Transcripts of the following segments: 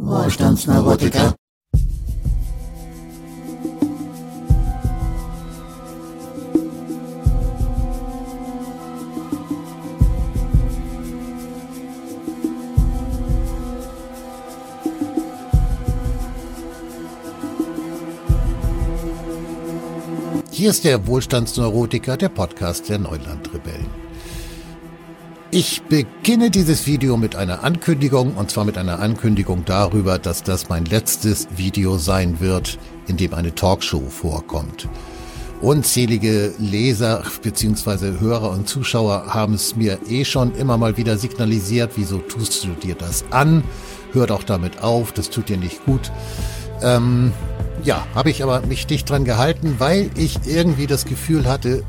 Wohlstandsneurotiker. Hier ist der Wohlstandsneurotiker, der Podcast der Neulandrebellen. Ich beginne dieses Video mit einer Ankündigung, und zwar mit einer Ankündigung darüber, dass das mein letztes Video sein wird, in dem eine Talkshow vorkommt. Unzählige Leser bzw. Hörer und Zuschauer haben es mir eh schon immer mal wieder signalisiert, wieso tust du dir das an? Hör doch damit auf, das tut dir nicht gut. Ähm, ja, habe ich aber mich dicht dran gehalten, weil ich irgendwie das Gefühl hatte,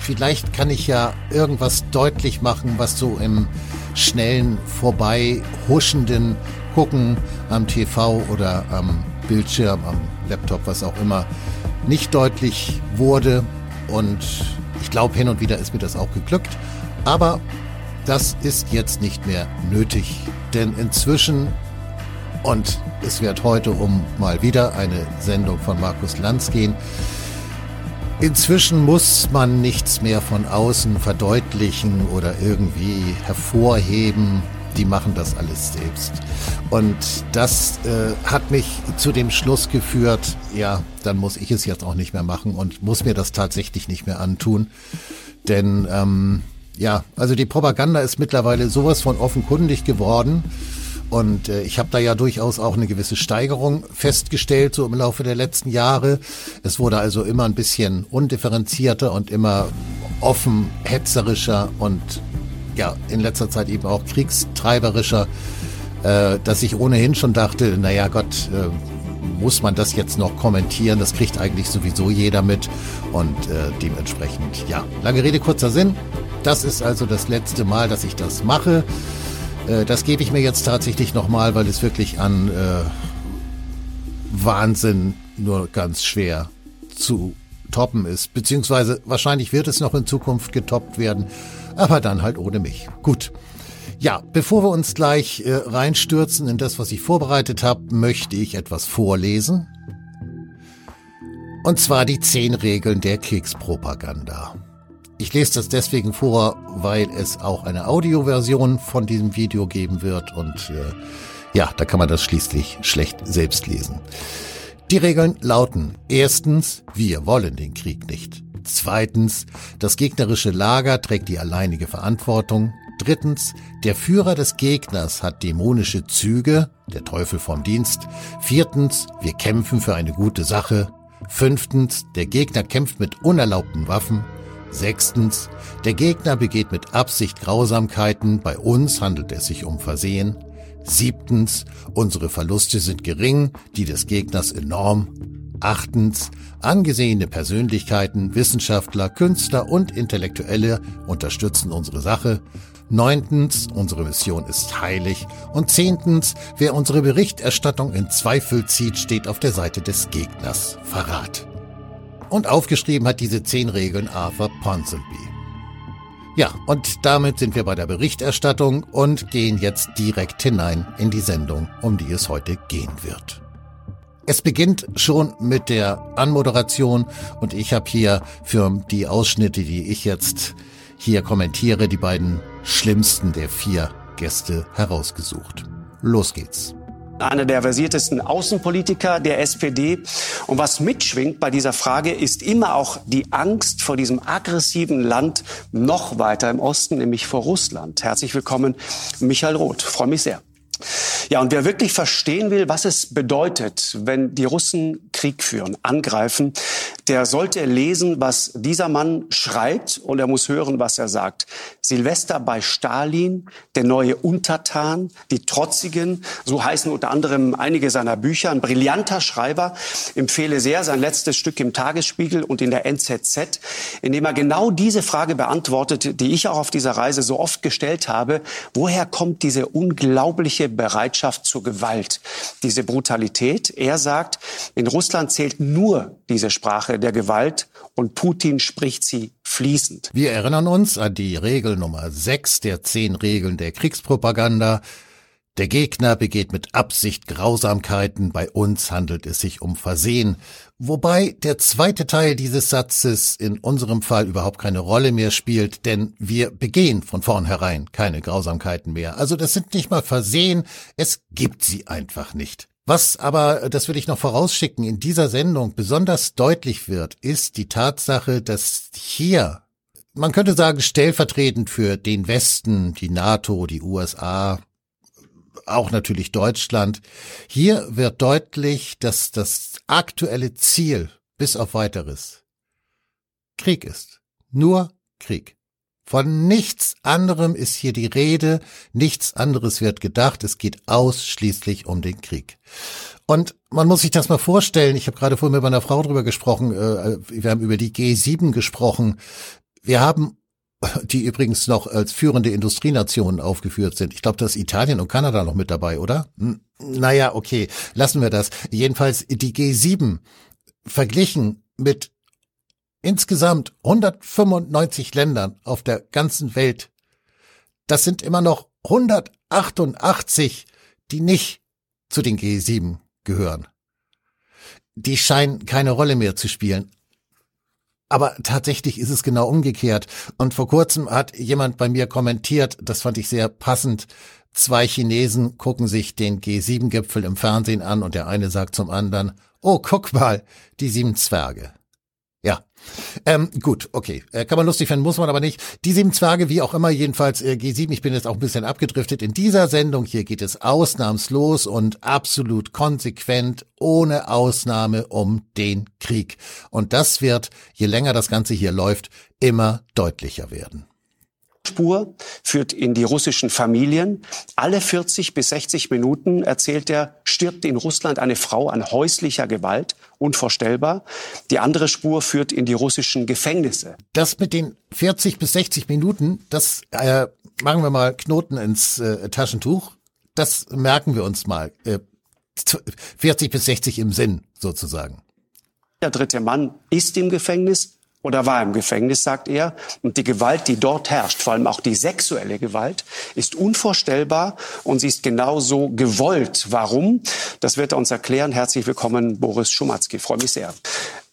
vielleicht kann ich ja irgendwas deutlich machen, was so im schnellen, vorbei huschenden Gucken am TV oder am Bildschirm, am Laptop, was auch immer, nicht deutlich wurde. Und ich glaube, hin und wieder ist mir das auch geglückt. Aber das ist jetzt nicht mehr nötig, denn inzwischen und es wird heute um mal wieder eine Sendung von Markus Lanz gehen. Inzwischen muss man nichts mehr von außen verdeutlichen oder irgendwie hervorheben. Die machen das alles selbst. Und das äh, hat mich zu dem Schluss geführt, ja, dann muss ich es jetzt auch nicht mehr machen und muss mir das tatsächlich nicht mehr antun. Denn ähm, ja, also die Propaganda ist mittlerweile sowas von offenkundig geworden. Und äh, ich habe da ja durchaus auch eine gewisse Steigerung festgestellt, so im Laufe der letzten Jahre. Es wurde also immer ein bisschen undifferenzierter und immer offen, hetzerischer und ja, in letzter Zeit eben auch kriegstreiberischer, äh, dass ich ohnehin schon dachte, naja Gott, äh, muss man das jetzt noch kommentieren? Das kriegt eigentlich sowieso jeder mit. Und äh, dementsprechend, ja, lange Rede, kurzer Sinn. Das ist also das letzte Mal, dass ich das mache. Äh, das gebe ich mir jetzt tatsächlich nochmal, weil es wirklich an äh, Wahnsinn nur ganz schwer zu toppen ist. Beziehungsweise wahrscheinlich wird es noch in Zukunft getoppt werden, aber dann halt ohne mich. Gut. Ja, bevor wir uns gleich äh, reinstürzen in das, was ich vorbereitet habe, möchte ich etwas vorlesen. Und zwar die zehn Regeln der Kriegspropaganda. Ich lese das deswegen vor, weil es auch eine Audioversion von diesem Video geben wird und äh, ja, da kann man das schließlich schlecht selbst lesen. Die Regeln lauten erstens, wir wollen den Krieg nicht. Zweitens, das gegnerische Lager trägt die alleinige Verantwortung. Drittens, der Führer des Gegners hat dämonische Züge, der Teufel vom Dienst. Viertens, wir kämpfen für eine gute Sache. Fünftens, der Gegner kämpft mit unerlaubten Waffen. Sechstens, der Gegner begeht mit Absicht Grausamkeiten, bei uns handelt es sich um Versehen. Siebtens, unsere Verluste sind gering, die des Gegners enorm. Achtens, angesehene Persönlichkeiten, Wissenschaftler, Künstler und Intellektuelle unterstützen unsere Sache. Neuntens, unsere Mission ist heilig. Und zehntens, wer unsere Berichterstattung in Zweifel zieht, steht auf der Seite des Gegners. Verrat. Und aufgeschrieben hat diese zehn Regeln Arthur Ponsonby. Ja, und damit sind wir bei der Berichterstattung und gehen jetzt direkt hinein in die Sendung, um die es heute gehen wird. Es beginnt schon mit der Anmoderation und ich habe hier für die Ausschnitte, die ich jetzt hier kommentiere, die beiden schlimmsten der vier Gäste herausgesucht. Los geht's einer der versiertesten Außenpolitiker der SPD. Und was mitschwingt bei dieser Frage, ist immer auch die Angst vor diesem aggressiven Land noch weiter im Osten, nämlich vor Russland. Herzlich willkommen, Michael Roth. Freue mich sehr. Ja, und wer wirklich verstehen will, was es bedeutet, wenn die Russen Krieg führen, angreifen, der sollte lesen, was dieser Mann schreibt und er muss hören, was er sagt. Silvester bei Stalin, der neue Untertan, die Trotzigen, so heißen unter anderem einige seiner Bücher. Ein brillanter Schreiber, empfehle sehr sein letztes Stück im Tagesspiegel und in der NZZ, in dem er genau diese Frage beantwortet, die ich auch auf dieser Reise so oft gestellt habe. Woher kommt diese unglaubliche Bereitschaft zur Gewalt, diese Brutalität? Er sagt, in Russland zählt nur diese Sprache der Gewalt und Putin spricht sie fließend. Wir erinnern uns an die Regel Nummer 6 der zehn Regeln der Kriegspropaganda. Der Gegner begeht mit Absicht Grausamkeiten, bei uns handelt es sich um Versehen, wobei der zweite Teil dieses Satzes in unserem Fall überhaupt keine Rolle mehr spielt, denn wir begehen von vornherein keine Grausamkeiten mehr. Also das sind nicht mal Versehen, es gibt sie einfach nicht. Was aber, das will ich noch vorausschicken, in dieser Sendung besonders deutlich wird, ist die Tatsache, dass hier man könnte sagen, stellvertretend für den Westen, die NATO, die USA, auch natürlich Deutschland. Hier wird deutlich, dass das aktuelle Ziel bis auf weiteres Krieg ist. Nur Krieg. Von nichts anderem ist hier die Rede, nichts anderes wird gedacht, es geht ausschließlich um den Krieg. Und man muss sich das mal vorstellen, ich habe gerade vorhin mit meiner Frau drüber gesprochen, äh, wir haben über die G7 gesprochen, wir haben die übrigens noch als führende Industrienationen aufgeführt sind. Ich glaube, da ist Italien und Kanada noch mit dabei, oder? Hm, naja, okay, lassen wir das. Jedenfalls die G7 verglichen mit insgesamt 195 Ländern auf der ganzen Welt. Das sind immer noch 188, die nicht zu den G7 gehören. Die scheinen keine Rolle mehr zu spielen. Aber tatsächlich ist es genau umgekehrt. Und vor kurzem hat jemand bei mir kommentiert, das fand ich sehr passend. Zwei Chinesen gucken sich den G7-Gipfel im Fernsehen an und der eine sagt zum anderen, oh, guck mal, die sieben Zwerge. Ähm, gut, okay. Äh, kann man lustig finden, muss man aber nicht. Die sieben Zwerge, wie auch immer, jedenfalls äh, G7, ich bin jetzt auch ein bisschen abgedriftet. In dieser Sendung hier geht es ausnahmslos und absolut konsequent, ohne Ausnahme, um den Krieg. Und das wird, je länger das Ganze hier läuft, immer deutlicher werden. Spur führt in die russischen Familien. Alle 40 bis 60 Minuten, erzählt er, stirbt in Russland eine Frau an häuslicher Gewalt. Unvorstellbar. Die andere Spur führt in die russischen Gefängnisse. Das mit den 40 bis 60 Minuten, das äh, machen wir mal Knoten ins äh, Taschentuch. Das merken wir uns mal. Äh, 40 bis 60 im Sinn sozusagen. Der dritte Mann ist im Gefängnis, oder war im Gefängnis, sagt er. Und die Gewalt, die dort herrscht, vor allem auch die sexuelle Gewalt, ist unvorstellbar und sie ist genauso gewollt. Warum? Das wird er uns erklären. Herzlich willkommen, Boris Schumatzki. Freue mich sehr.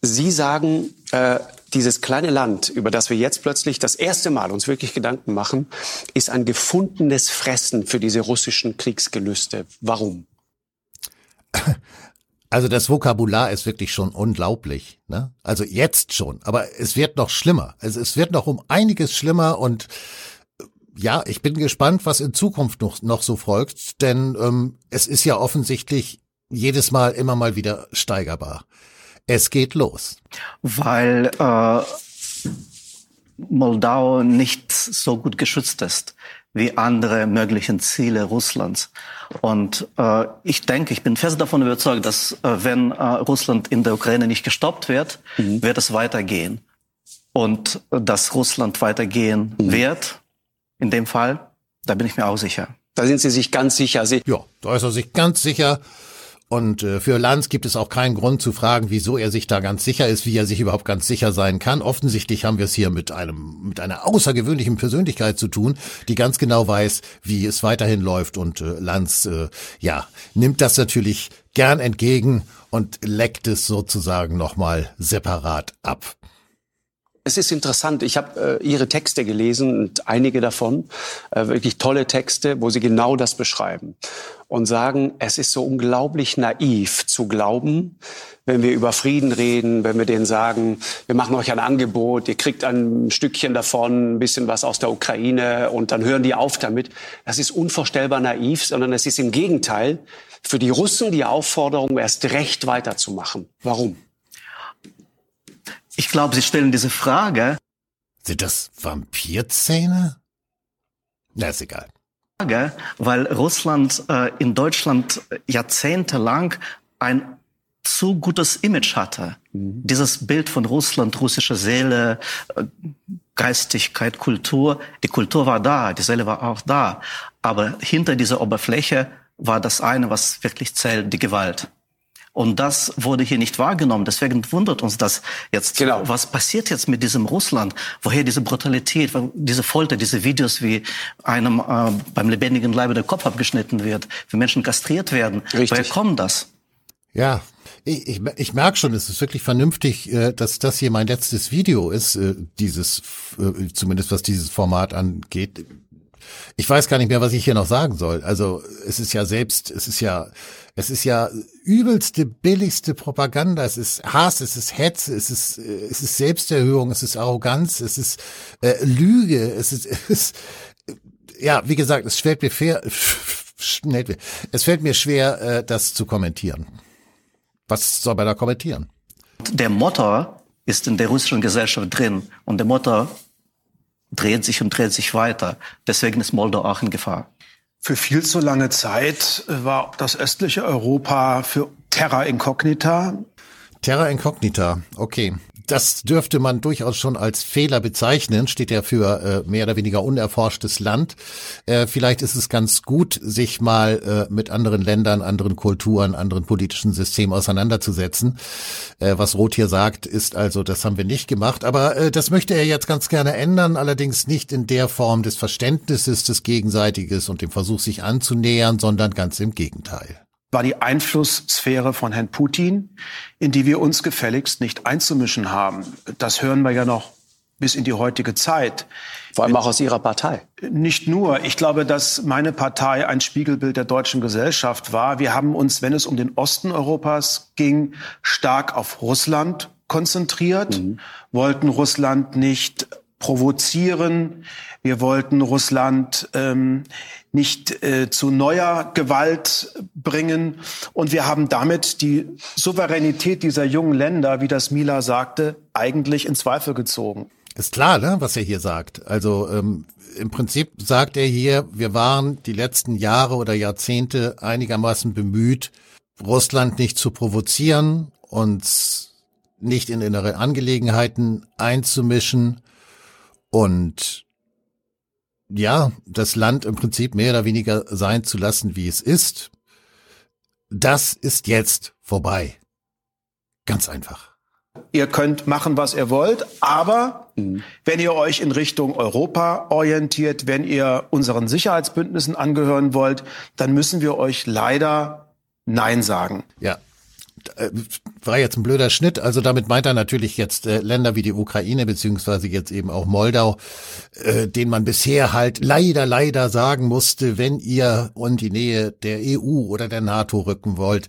Sie sagen, äh, dieses kleine Land, über das wir jetzt plötzlich das erste Mal uns wirklich Gedanken machen, ist ein gefundenes Fressen für diese russischen Kriegsgelüste. Warum? Also das Vokabular ist wirklich schon unglaublich. Ne? Also jetzt schon, aber es wird noch schlimmer. Also es wird noch um einiges schlimmer und äh, ja, ich bin gespannt, was in Zukunft noch, noch so folgt, denn ähm, es ist ja offensichtlich jedes Mal immer mal wieder steigerbar. Es geht los. Weil äh, Moldau nicht so gut geschützt ist wie andere möglichen Ziele Russlands. Und äh, ich denke, ich bin fest davon überzeugt, dass äh, wenn äh, Russland in der Ukraine nicht gestoppt wird, mhm. wird es weitergehen. Und äh, dass Russland weitergehen mhm. wird, in dem Fall, da bin ich mir auch sicher. Da sind Sie sich ganz sicher. Sie ja, da ist er sich ganz sicher. Und äh, für Lanz gibt es auch keinen Grund zu fragen, wieso er sich da ganz sicher ist, wie er sich überhaupt ganz sicher sein kann. Offensichtlich haben wir es hier mit einem mit einer außergewöhnlichen Persönlichkeit zu tun, die ganz genau weiß, wie es weiterhin läuft. Und äh, Lanz, äh, ja, nimmt das natürlich gern entgegen und leckt es sozusagen nochmal separat ab. Es ist interessant. Ich habe äh, Ihre Texte gelesen und einige davon, äh, wirklich tolle Texte, wo Sie genau das beschreiben und sagen, es ist so unglaublich naiv zu glauben, wenn wir über Frieden reden, wenn wir denen sagen, wir machen euch ein Angebot, ihr kriegt ein Stückchen davon, ein bisschen was aus der Ukraine und dann hören die auf damit. Das ist unvorstellbar naiv, sondern es ist im Gegenteil für die Russen die Aufforderung, erst recht weiterzumachen. Warum? Ich glaube, Sie stellen diese Frage. Sind das Vampirzähne? Na, ist egal. Weil Russland äh, in Deutschland jahrzehntelang ein zu gutes Image hatte. Mhm. Dieses Bild von Russland, russische Seele, äh, Geistigkeit, Kultur. Die Kultur war da, die Seele war auch da. Aber hinter dieser Oberfläche war das eine, was wirklich zählt, die Gewalt. Und das wurde hier nicht wahrgenommen. Deswegen wundert uns das jetzt. Genau. Was passiert jetzt mit diesem Russland? Woher diese Brutalität, diese Folter, diese Videos, wie einem äh, beim lebendigen Leibe der Kopf abgeschnitten wird, wie Menschen kastriert werden? Richtig. Woher kommt das? Ja, ich, ich, ich merke schon, es ist wirklich vernünftig, äh, dass das hier mein letztes Video ist, äh, dieses, äh, zumindest was dieses Format angeht. Ich weiß gar nicht mehr, was ich hier noch sagen soll. Also es ist ja selbst, es ist ja, es ist ja übelste, billigste Propaganda. Es ist Hass, es ist Hetze, es ist, es ist Selbsterhöhung, es ist Arroganz, es ist äh, Lüge, es ist, es ist, ja, wie gesagt, es fällt mir fair, es fällt mir schwer, äh, das zu kommentieren. Was soll man da kommentieren? Der Motor ist in der russischen Gesellschaft drin und der Motor dreht sich und dreht sich weiter. Deswegen ist Moldau auch in Gefahr. Für viel zu lange Zeit war das östliche Europa für Terra Incognita. Terra Incognita, okay das dürfte man durchaus schon als Fehler bezeichnen, steht ja für äh, mehr oder weniger unerforschtes Land. Äh, vielleicht ist es ganz gut, sich mal äh, mit anderen Ländern, anderen Kulturen, anderen politischen Systemen auseinanderzusetzen. Äh, was Roth hier sagt, ist also, das haben wir nicht gemacht, aber äh, das möchte er jetzt ganz gerne ändern, allerdings nicht in der Form des Verständnisses des Gegenseitiges und dem Versuch, sich anzunähern, sondern ganz im Gegenteil war die Einflusssphäre von Herrn Putin, in die wir uns gefälligst nicht einzumischen haben. Das hören wir ja noch bis in die heutige Zeit. Vor allem auch aus Ihrer Partei. Nicht nur. Ich glaube, dass meine Partei ein Spiegelbild der deutschen Gesellschaft war. Wir haben uns, wenn es um den Osten Europas ging, stark auf Russland konzentriert, mhm. wollten Russland nicht provozieren. Wir wollten Russland ähm, nicht äh, zu neuer Gewalt bringen. Und wir haben damit die Souveränität dieser jungen Länder, wie das Mila sagte, eigentlich in Zweifel gezogen. Ist klar, ne, was er hier sagt. Also ähm, im Prinzip sagt er hier, wir waren die letzten Jahre oder Jahrzehnte einigermaßen bemüht, Russland nicht zu provozieren, uns nicht in innere Angelegenheiten einzumischen und ja, das Land im Prinzip mehr oder weniger sein zu lassen, wie es ist, das ist jetzt vorbei. Ganz einfach. Ihr könnt machen, was ihr wollt, aber mhm. wenn ihr euch in Richtung Europa orientiert, wenn ihr unseren Sicherheitsbündnissen angehören wollt, dann müssen wir euch leider Nein sagen. Ja, äh, war jetzt ein blöder Schnitt. Also damit meint er natürlich jetzt äh, Länder wie die Ukraine beziehungsweise jetzt eben auch Moldau, äh, denen man bisher halt leider, leider sagen musste, wenn ihr in die Nähe der EU oder der NATO rücken wollt,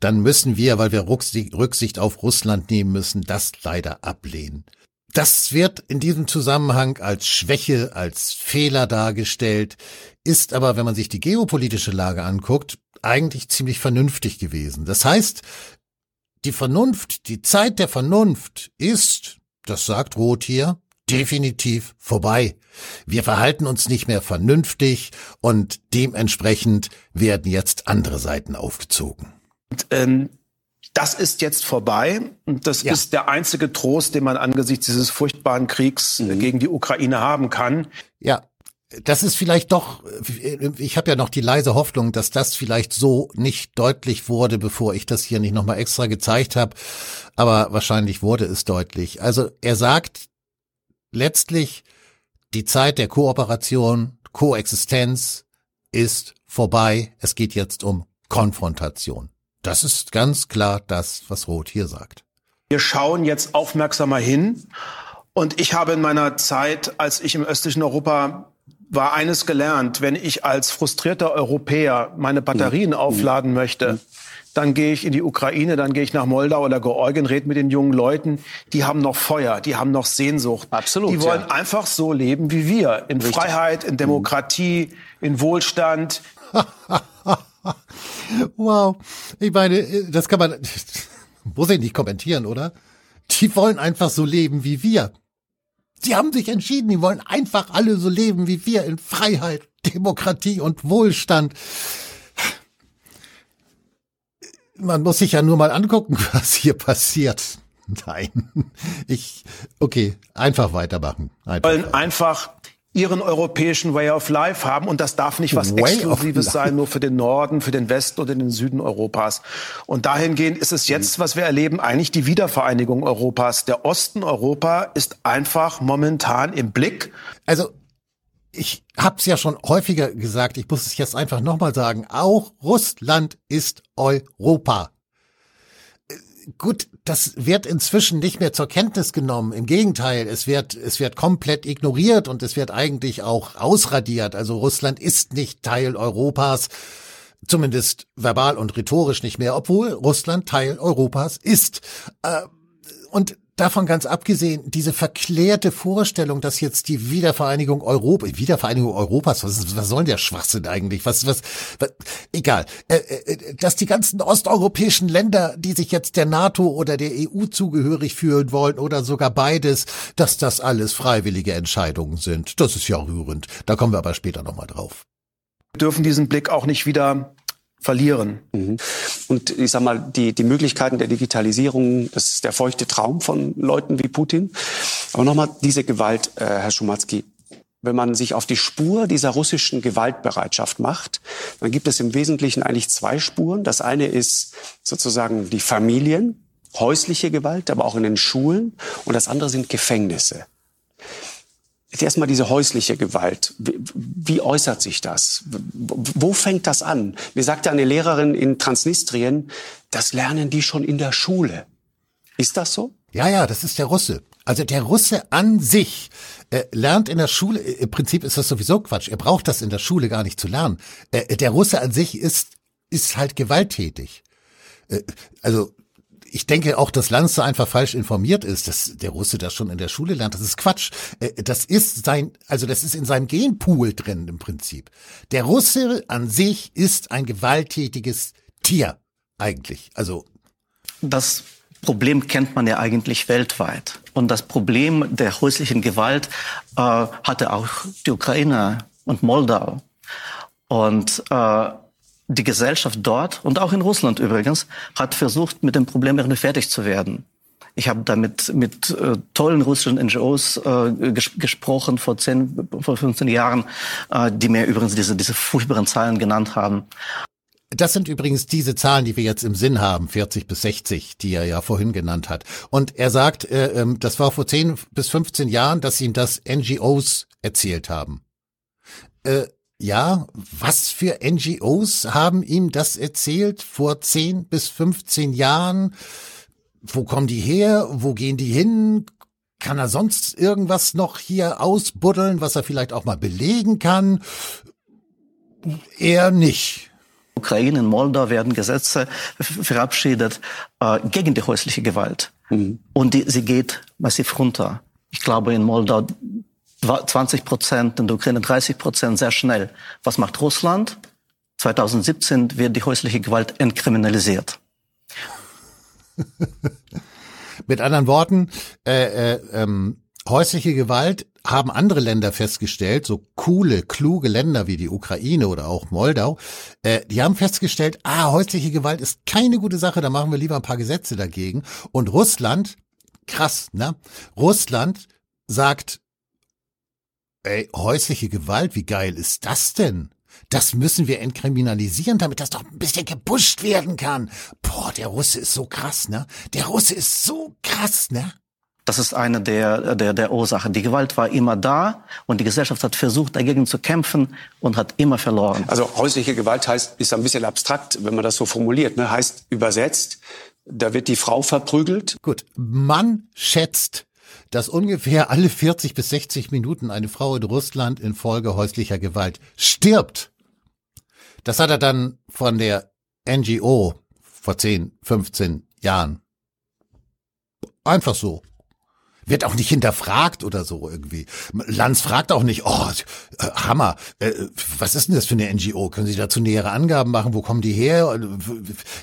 dann müssen wir, weil wir Rücksicht auf Russland nehmen müssen, das leider ablehnen. Das wird in diesem Zusammenhang als Schwäche, als Fehler dargestellt, ist aber, wenn man sich die geopolitische Lage anguckt, eigentlich ziemlich vernünftig gewesen. Das heißt, die Vernunft, die Zeit der Vernunft ist, das sagt Roth hier, definitiv vorbei. Wir verhalten uns nicht mehr vernünftig und dementsprechend werden jetzt andere Seiten aufgezogen. Und, ähm, das ist jetzt vorbei und das ja. ist der einzige Trost, den man angesichts dieses furchtbaren Kriegs mhm. gegen die Ukraine haben kann. Ja, das ist vielleicht doch, ich habe ja noch die leise Hoffnung, dass das vielleicht so nicht deutlich wurde, bevor ich das hier nicht nochmal extra gezeigt habe, aber wahrscheinlich wurde es deutlich. Also er sagt letztlich, die Zeit der Kooperation, Koexistenz ist vorbei, es geht jetzt um Konfrontation. Das ist ganz klar das, was Roth hier sagt. Wir schauen jetzt aufmerksamer hin und ich habe in meiner Zeit, als ich im östlichen Europa war eines gelernt, wenn ich als frustrierter Europäer meine Batterien mhm. aufladen möchte, mhm. dann gehe ich in die Ukraine, dann gehe ich nach Moldau oder Georgien, rede mit den jungen Leuten, die haben noch Feuer, die haben noch Sehnsucht. Absolut. Die wollen ja. einfach so leben wie wir, in Richtig. Freiheit, in Demokratie, in Wohlstand. wow. Ich meine, das kann man, muss ich nicht kommentieren, oder? Die wollen einfach so leben wie wir. Sie haben sich entschieden, die wollen einfach alle so leben wie wir in Freiheit, Demokratie und Wohlstand. Man muss sich ja nur mal angucken, was hier passiert. Nein, ich, okay, einfach weitermachen. Einfach wollen einfach ihren europäischen Way of Life haben und das darf nicht was Way Exklusives sein, nur für den Norden, für den Westen oder den Süden Europas. Und dahingehend ist es jetzt, was wir erleben, eigentlich die Wiedervereinigung Europas. Der Osten Europa ist einfach momentan im Blick. Also ich habe es ja schon häufiger gesagt, ich muss es jetzt einfach nochmal sagen, auch Russland ist Europa. Gut, das wird inzwischen nicht mehr zur Kenntnis genommen. Im Gegenteil, es wird, es wird komplett ignoriert und es wird eigentlich auch ausradiert. Also Russland ist nicht Teil Europas, zumindest verbal und rhetorisch nicht mehr, obwohl Russland Teil Europas ist. Äh, und davon ganz abgesehen, diese verklärte Vorstellung, dass jetzt die Wiedervereinigung Europa, Wiedervereinigung Europas, was, was soll der Schwachsinn eigentlich? Was, was, was egal, äh, äh, dass die ganzen osteuropäischen Länder, die sich jetzt der NATO oder der EU zugehörig fühlen wollen oder sogar beides, dass das alles freiwillige Entscheidungen sind. Das ist ja rührend. Da kommen wir aber später nochmal drauf. Wir dürfen diesen Blick auch nicht wieder verlieren. Mhm. Und ich sag mal, die, die Möglichkeiten der Digitalisierung, das ist der feuchte Traum von Leuten wie Putin. Aber nochmal diese Gewalt, äh, Herr Schumatzki. Wenn man sich auf die Spur dieser russischen Gewaltbereitschaft macht, dann gibt es im Wesentlichen eigentlich zwei Spuren. Das eine ist sozusagen die Familien, häusliche Gewalt, aber auch in den Schulen. Und das andere sind Gefängnisse. Erstmal diese häusliche Gewalt. Wie, wie, äußert sich das? Wo fängt das an? Mir sagte eine Lehrerin in Transnistrien, das lernen die schon in der Schule. Ist das so? Ja, ja, das ist der Russe. Also der Russe an sich äh, lernt in der Schule, äh, im Prinzip ist das sowieso Quatsch, er braucht das in der Schule gar nicht zu lernen. Äh, der Russe an sich ist, ist halt gewalttätig. Äh, also ich denke auch, dass Lanze einfach falsch informiert ist, dass der Russe das schon in der Schule lernt. Das ist Quatsch. Äh, das ist sein, also das ist in seinem Genpool drin im Prinzip. Der Russe an sich ist ein gewalttätiges Tier eigentlich. Also das Problem kennt man ja eigentlich weltweit. Und das Problem der häuslichen Gewalt äh, hatte auch die Ukraine und Moldau. Und äh, die Gesellschaft dort und auch in Russland übrigens hat versucht, mit dem Problem irgendwie fertig zu werden. Ich habe da mit, mit äh, tollen russischen NGOs äh, ges gesprochen vor 10, vor 15 Jahren, äh, die mir übrigens diese, diese furchtbaren Zahlen genannt haben. Das sind übrigens diese Zahlen, die wir jetzt im Sinn haben, 40 bis 60, die er ja vorhin genannt hat. Und er sagt, äh, ähm, das war vor 10 bis 15 Jahren, dass ihm das NGOs erzählt haben. Äh, ja, was für NGOs haben ihm das erzählt vor 10 bis 15 Jahren? Wo kommen die her? Wo gehen die hin? Kann er sonst irgendwas noch hier ausbuddeln, was er vielleicht auch mal belegen kann? Er nicht. Ukraine, in Moldau werden Gesetze verabschiedet äh, gegen die häusliche Gewalt. Mhm. Und die, sie geht massiv runter. Ich glaube, in Moldau 20 Prozent, in der Ukraine 30 Prozent sehr schnell. Was macht Russland? 2017 wird die häusliche Gewalt entkriminalisiert. Mit anderen Worten, äh, äh, ähm, häusliche Gewalt haben andere Länder festgestellt, so coole, kluge Länder wie die Ukraine oder auch Moldau, äh, die haben festgestellt, ah, häusliche Gewalt ist keine gute Sache, da machen wir lieber ein paar Gesetze dagegen. Und Russland, krass, ne? Russland sagt, Ey, häusliche Gewalt, wie geil ist das denn? Das müssen wir entkriminalisieren, damit das doch ein bisschen gebuscht werden kann. Boah, der Russe ist so krass, ne? Der Russe ist so krass, ne? Das ist eine der, der, der Ursachen. Die Gewalt war immer da und die Gesellschaft hat versucht, dagegen zu kämpfen und hat immer verloren. Also häusliche Gewalt heißt, ist ein bisschen abstrakt, wenn man das so formuliert, ne? heißt übersetzt, da wird die Frau verprügelt. Gut, man schätzt dass ungefähr alle 40 bis 60 Minuten eine Frau in Russland infolge häuslicher Gewalt stirbt. Das hat er dann von der NGO vor 10, 15 Jahren einfach so wird auch nicht hinterfragt oder so irgendwie. Lanz fragt auch nicht, oh, äh, Hammer, äh, was ist denn das für eine NGO? Können Sie dazu nähere Angaben machen? Wo kommen die her?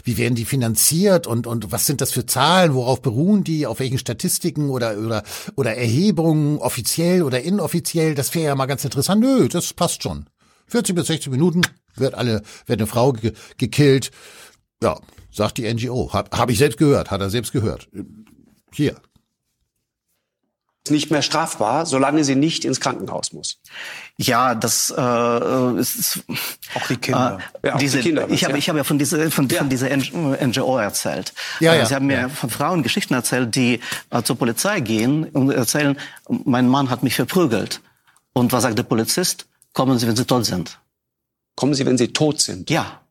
Wie werden die finanziert? Und, und was sind das für Zahlen? Worauf beruhen die? Auf welchen Statistiken oder, oder, oder Erhebungen, offiziell oder inoffiziell? Das wäre ja mal ganz interessant. Nö, das passt schon. 40 bis 60 Minuten wird alle, wird eine Frau ge gekillt. Ja, sagt die NGO. Habe hab ich selbst gehört, hat er selbst gehört. Hier, nicht mehr strafbar, solange sie nicht ins Krankenhaus muss. Ja, das äh, ist auch die Kinder. Äh, ja, diese, die Kinder ich habe ja. ich habe ja von dieser von, ja. von dieser NGO erzählt. Ja, ja, Sie haben mir von Frauen Geschichten erzählt, die äh, zur Polizei gehen und erzählen, mein Mann hat mich verprügelt. Und was sagt der Polizist? Kommen Sie, wenn Sie tot sind. Kommen Sie, wenn Sie tot sind. Ja.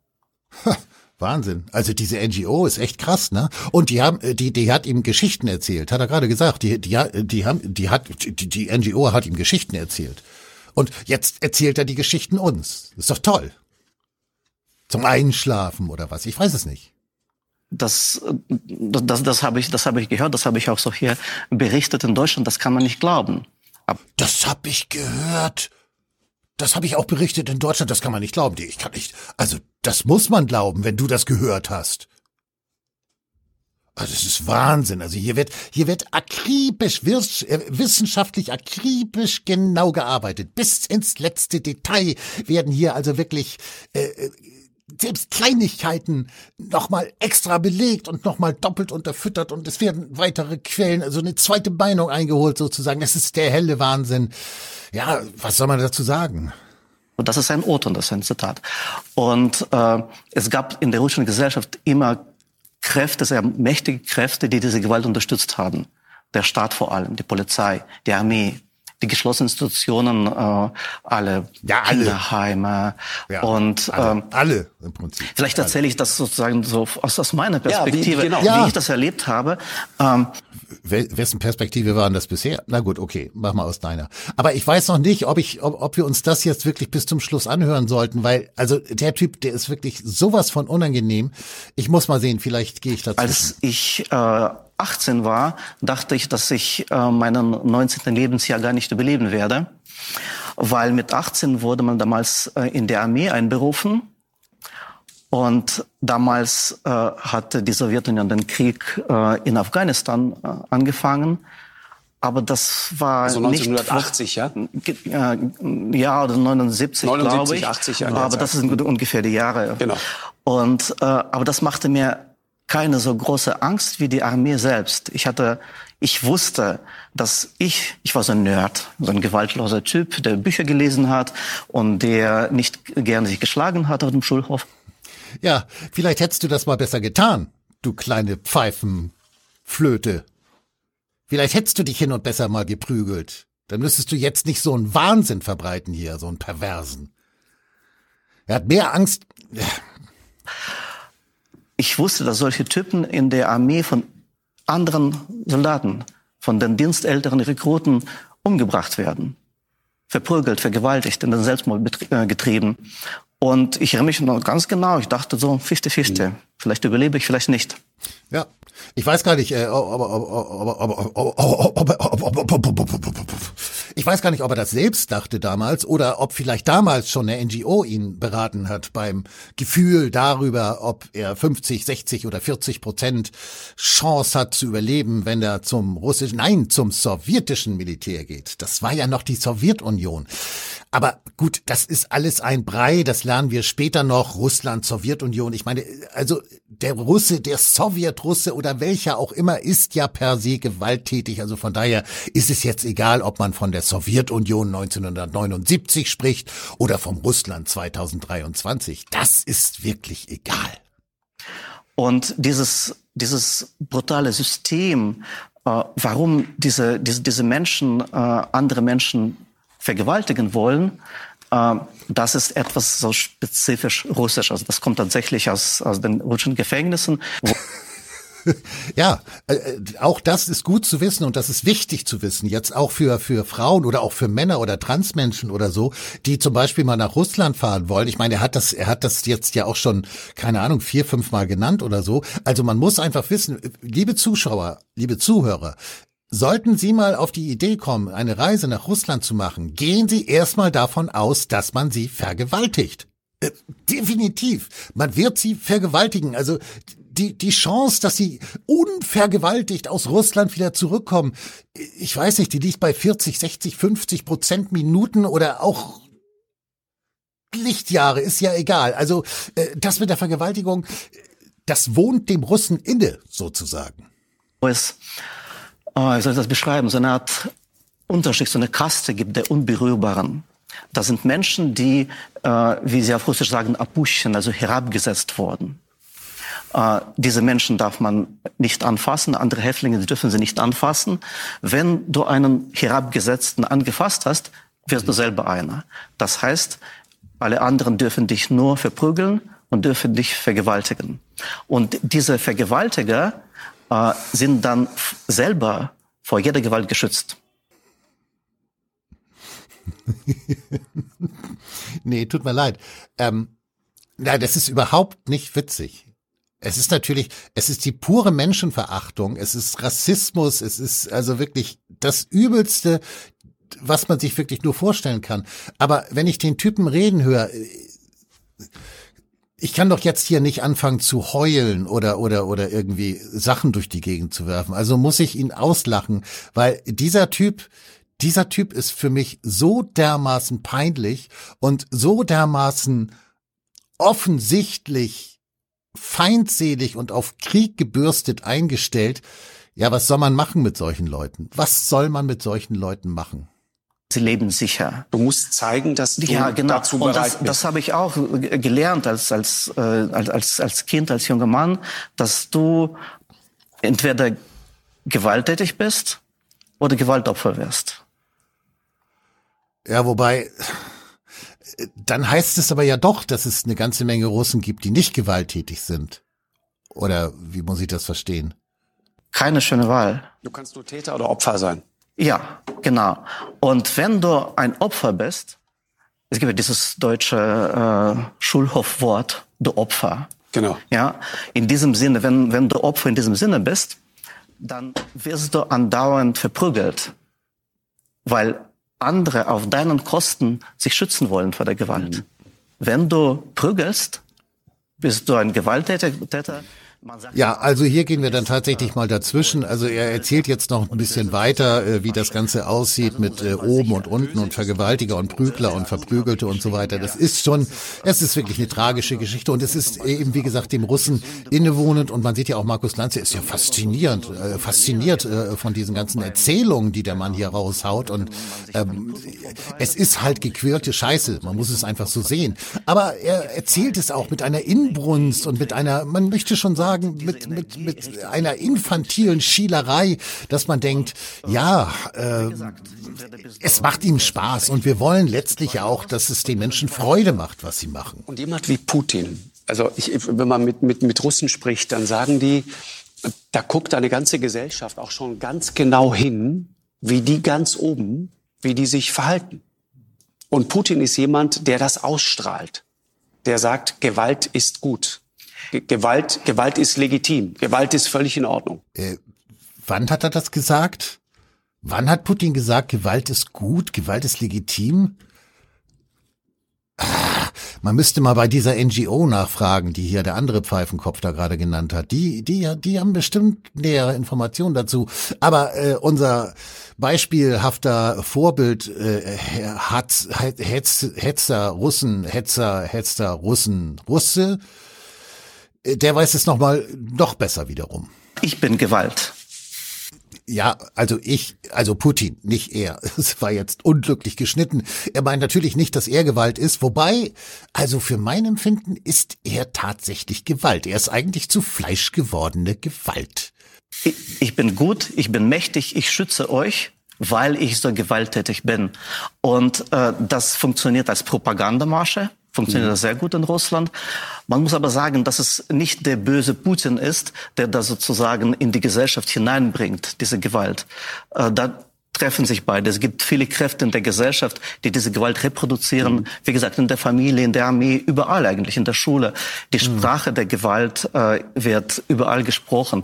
Wahnsinn. Also diese NGO ist echt krass, ne? Und die haben, die, die hat ihm Geschichten erzählt, hat er gerade gesagt. Die, die, die haben, die hat, die, die NGO hat ihm Geschichten erzählt. Und jetzt erzählt er die Geschichten uns. Ist doch toll. Zum Einschlafen oder was? Ich weiß es nicht. Das, das, das, das habe ich, das habe ich gehört. Das habe ich auch so hier berichtet in Deutschland. Das kann man nicht glauben. Aber das habe ich gehört. Das habe ich auch berichtet in Deutschland, das kann man nicht glauben. Ich kann nicht. Also, das muss man glauben, wenn du das gehört hast. Also das ist Wahnsinn. Also hier wird hier wird akribisch äh, wissenschaftlich akribisch genau gearbeitet. Bis ins letzte Detail werden hier also wirklich äh, äh selbst Kleinigkeiten nochmal extra belegt und nochmal doppelt unterfüttert und es werden weitere Quellen, also eine zweite Meinung eingeholt sozusagen. Das ist der helle Wahnsinn. Ja, was soll man dazu sagen? Und das ist ein O-Ton, das ist ein Zitat. Und äh, es gab in der russischen Gesellschaft immer Kräfte, sehr mächtige Kräfte, die diese Gewalt unterstützt haben. Der Staat vor allem, die Polizei, die Armee, die geschlossenen Institutionen, äh, alle ja, alle. Kinderheime ja, und alle, ähm, alle im Prinzip. Vielleicht erzähle ich das sozusagen so aus, aus meiner Perspektive, ja, wie, genau. wie ich das erlebt habe. Ähm, wessen Perspektive waren das bisher? Na gut, okay, mach mal aus deiner. Aber ich weiß noch nicht, ob ich, ob, ob wir uns das jetzt wirklich bis zum Schluss anhören sollten, weil also der Typ, der ist wirklich sowas von unangenehm. Ich muss mal sehen, vielleicht gehe ich dazu. Als ich äh, 18 war, dachte ich, dass ich äh, meinen 19. Lebensjahr gar nicht überleben werde, weil mit 18 wurde man damals äh, in der Armee einberufen und damals äh, hatte die Sowjetunion den Krieg äh, in Afghanistan äh, angefangen. Aber das war also 1980, nicht, ja? Äh, ja, oder 79, 79 glaube ich. 80 ja, aber das sind ungefähr die Jahre. Genau. Und äh, aber das machte mir keine so große Angst wie die Armee selbst. Ich hatte, ich wusste, dass ich, ich war so ein Nerd, so ein gewaltloser Typ, der Bücher gelesen hat und der nicht gerne sich geschlagen hat auf dem Schulhof. Ja, vielleicht hättest du das mal besser getan, du kleine Pfeifenflöte. Vielleicht hättest du dich hin und besser mal geprügelt. Dann müsstest du jetzt nicht so einen Wahnsinn verbreiten hier, so einen Perversen. Er hat mehr Angst ich wusste, dass solche Typen in der Armee von anderen Soldaten, von den dienstälteren Rekruten umgebracht werden. Verprügelt, vergewaltigt, in den Selbstmord äh, getrieben. Und ich erinnere mich noch ganz genau, ich dachte so, Fichte, Fichte. Vielleicht überlebe ich, vielleicht nicht. Ja, ich weiß gar nicht, äh, ich weiß gar nicht, ob er das selbst dachte damals oder ob vielleicht damals schon eine NGO ihn beraten hat beim Gefühl darüber, ob er 50, 60 oder 40 Prozent Chance hat zu überleben, wenn er zum russischen, nein, zum sowjetischen Militär geht. Das war ja noch die Sowjetunion. Aber gut, das ist alles ein Brei, das lernen wir später noch. Russland, Sowjetunion. Ich meine, also der Russe, der Sowjetrusse oder welcher auch immer ist ja per se gewalttätig. Also von daher ist es jetzt egal, ob man von der Sowjetunion 1979 spricht oder vom Russland 2023. Das ist wirklich egal. Und dieses, dieses brutale System, äh, warum diese, diese, diese Menschen, äh, andere Menschen vergewaltigen wollen, äh, das ist etwas so spezifisch russisch. Also das kommt tatsächlich aus, aus den russischen Gefängnissen. ja, äh, äh, auch das ist gut zu wissen und das ist wichtig zu wissen, jetzt auch für, für Frauen oder auch für Männer oder Transmenschen oder so, die zum Beispiel mal nach Russland fahren wollen. Ich meine, er hat das, er hat das jetzt ja auch schon, keine Ahnung, vier, fünf Mal genannt oder so. Also man muss einfach wissen, liebe Zuschauer, liebe Zuhörer, Sollten Sie mal auf die Idee kommen, eine Reise nach Russland zu machen, gehen Sie erstmal davon aus, dass man Sie vergewaltigt. Äh, definitiv. Man wird Sie vergewaltigen. Also die, die Chance, dass Sie unvergewaltigt aus Russland wieder zurückkommen, ich weiß nicht, die liegt bei 40, 60, 50 Prozent Minuten oder auch Lichtjahre, ist ja egal. Also äh, das mit der Vergewaltigung, das wohnt dem Russen inne, sozusagen. Oh, wie soll ich das beschreiben, so eine Art Unterschicht, so eine Kaste gibt der Unberührbaren. Das sind Menschen, die, äh, wie sie auf Russisch sagen, Apuschen, also herabgesetzt wurden. Äh, diese Menschen darf man nicht anfassen, andere Häftlinge dürfen sie nicht anfassen. Wenn du einen Herabgesetzten angefasst hast, wirst du selber einer. Das heißt, alle anderen dürfen dich nur verprügeln und dürfen dich vergewaltigen. Und diese Vergewaltiger äh, sind dann selber vor jeder Gewalt geschützt. nee, tut mir leid. Ähm, nein, das ist überhaupt nicht witzig. Es ist natürlich, es ist die pure Menschenverachtung, es ist Rassismus, es ist also wirklich das Übelste, was man sich wirklich nur vorstellen kann. Aber wenn ich den Typen reden höre, ich kann doch jetzt hier nicht anfangen zu heulen oder oder oder irgendwie Sachen durch die Gegend zu werfen. Also muss ich ihn auslachen, weil dieser Typ, dieser Typ ist für mich so dermaßen peinlich und so dermaßen offensichtlich feindselig und auf Krieg gebürstet eingestellt. Ja, was soll man machen mit solchen Leuten? Was soll man mit solchen Leuten machen? Sie leben sicher. Du musst zeigen, dass du ja, genau. dazu bereit Und das, bist. das habe ich auch gelernt als, als, äh, als, als Kind, als junger Mann, dass du entweder gewalttätig bist oder Gewaltopfer wirst. Ja, wobei, dann heißt es aber ja doch, dass es eine ganze Menge Russen gibt, die nicht gewalttätig sind. Oder wie muss ich das verstehen? Keine schöne Wahl. Du kannst nur Täter oder Opfer sein. Ja, genau. Und wenn du ein Opfer bist, es gibt ja dieses deutsche äh, Schulhofwort, du Opfer. Genau. Ja, in diesem Sinne, wenn, wenn du Opfer in diesem Sinne bist, dann wirst du andauernd verprügelt, weil andere auf deinen Kosten sich schützen wollen vor der Gewalt. Mhm. Wenn du prügelst, bist du ein Gewalttäter. Ja, also hier gehen wir dann tatsächlich mal dazwischen. Also er erzählt jetzt noch ein bisschen weiter, äh, wie das Ganze aussieht mit äh, oben und unten und Vergewaltiger und Prügler und Verprügelte und so weiter. Das ist schon, es ist. wirklich eine tragische Geschichte. Und es ist eben, wie gesagt, dem Russen innewohnend. Und man sieht ja auch, Markus Lanze ist ja faszinierend, äh, fasziniert äh, von diesen ganzen Erzählungen, die der Mann hier raushaut. und ähm, es ist halt gequirlte Scheiße, man muss es einfach so sehen. Aber er erzählt es auch mit einer Inbrunst und mit einer, man möchte schon sagen, sagen, mit, mit, mit einer infantilen Schielerei, dass man denkt, ja, äh, es macht ihm Spaß und wir wollen letztlich auch, dass es den Menschen Freude macht, was sie machen. Und jemand wie Putin, also ich, wenn man mit, mit, mit Russen spricht, dann sagen die, da guckt eine ganze Gesellschaft auch schon ganz genau hin, wie die ganz oben, wie die sich verhalten. Und Putin ist jemand, der das ausstrahlt. Der sagt, Gewalt ist gut. Gewalt, Gewalt ist legitim. Gewalt ist völlig in Ordnung. Äh, wann hat er das gesagt? Wann hat Putin gesagt, Gewalt ist gut, Gewalt ist legitim? Ah, man müsste mal bei dieser NGO nachfragen, die hier der andere Pfeifenkopf da gerade genannt hat. Die, die, die haben bestimmt nähere Informationen dazu. Aber äh, unser beispielhafter Vorbild äh, Hetz, Hetz, Hetzer Russen, Hetzer, Hetzer Russen, Russe, der weiß es noch mal noch besser wiederum. Ich bin Gewalt. Ja, also ich, also Putin, nicht er. Es war jetzt unglücklich geschnitten. Er meint natürlich nicht, dass er Gewalt ist, wobei, also für mein Empfinden ist er tatsächlich Gewalt. Er ist eigentlich zu Fleisch gewordene Gewalt. Ich, ich bin gut, ich bin mächtig, ich schütze euch, weil ich so gewalttätig bin. Und äh, das funktioniert als Propagandamasche funktioniert das sehr gut in Russland. Man muss aber sagen, dass es nicht der böse Putin ist, der da sozusagen in die Gesellschaft hineinbringt, diese Gewalt. Äh, da treffen sich beide. Es gibt viele Kräfte in der Gesellschaft, die diese Gewalt reproduzieren. Mhm. Wie gesagt, in der Familie, in der Armee, überall eigentlich, in der Schule. Die mhm. Sprache der Gewalt äh, wird überall gesprochen.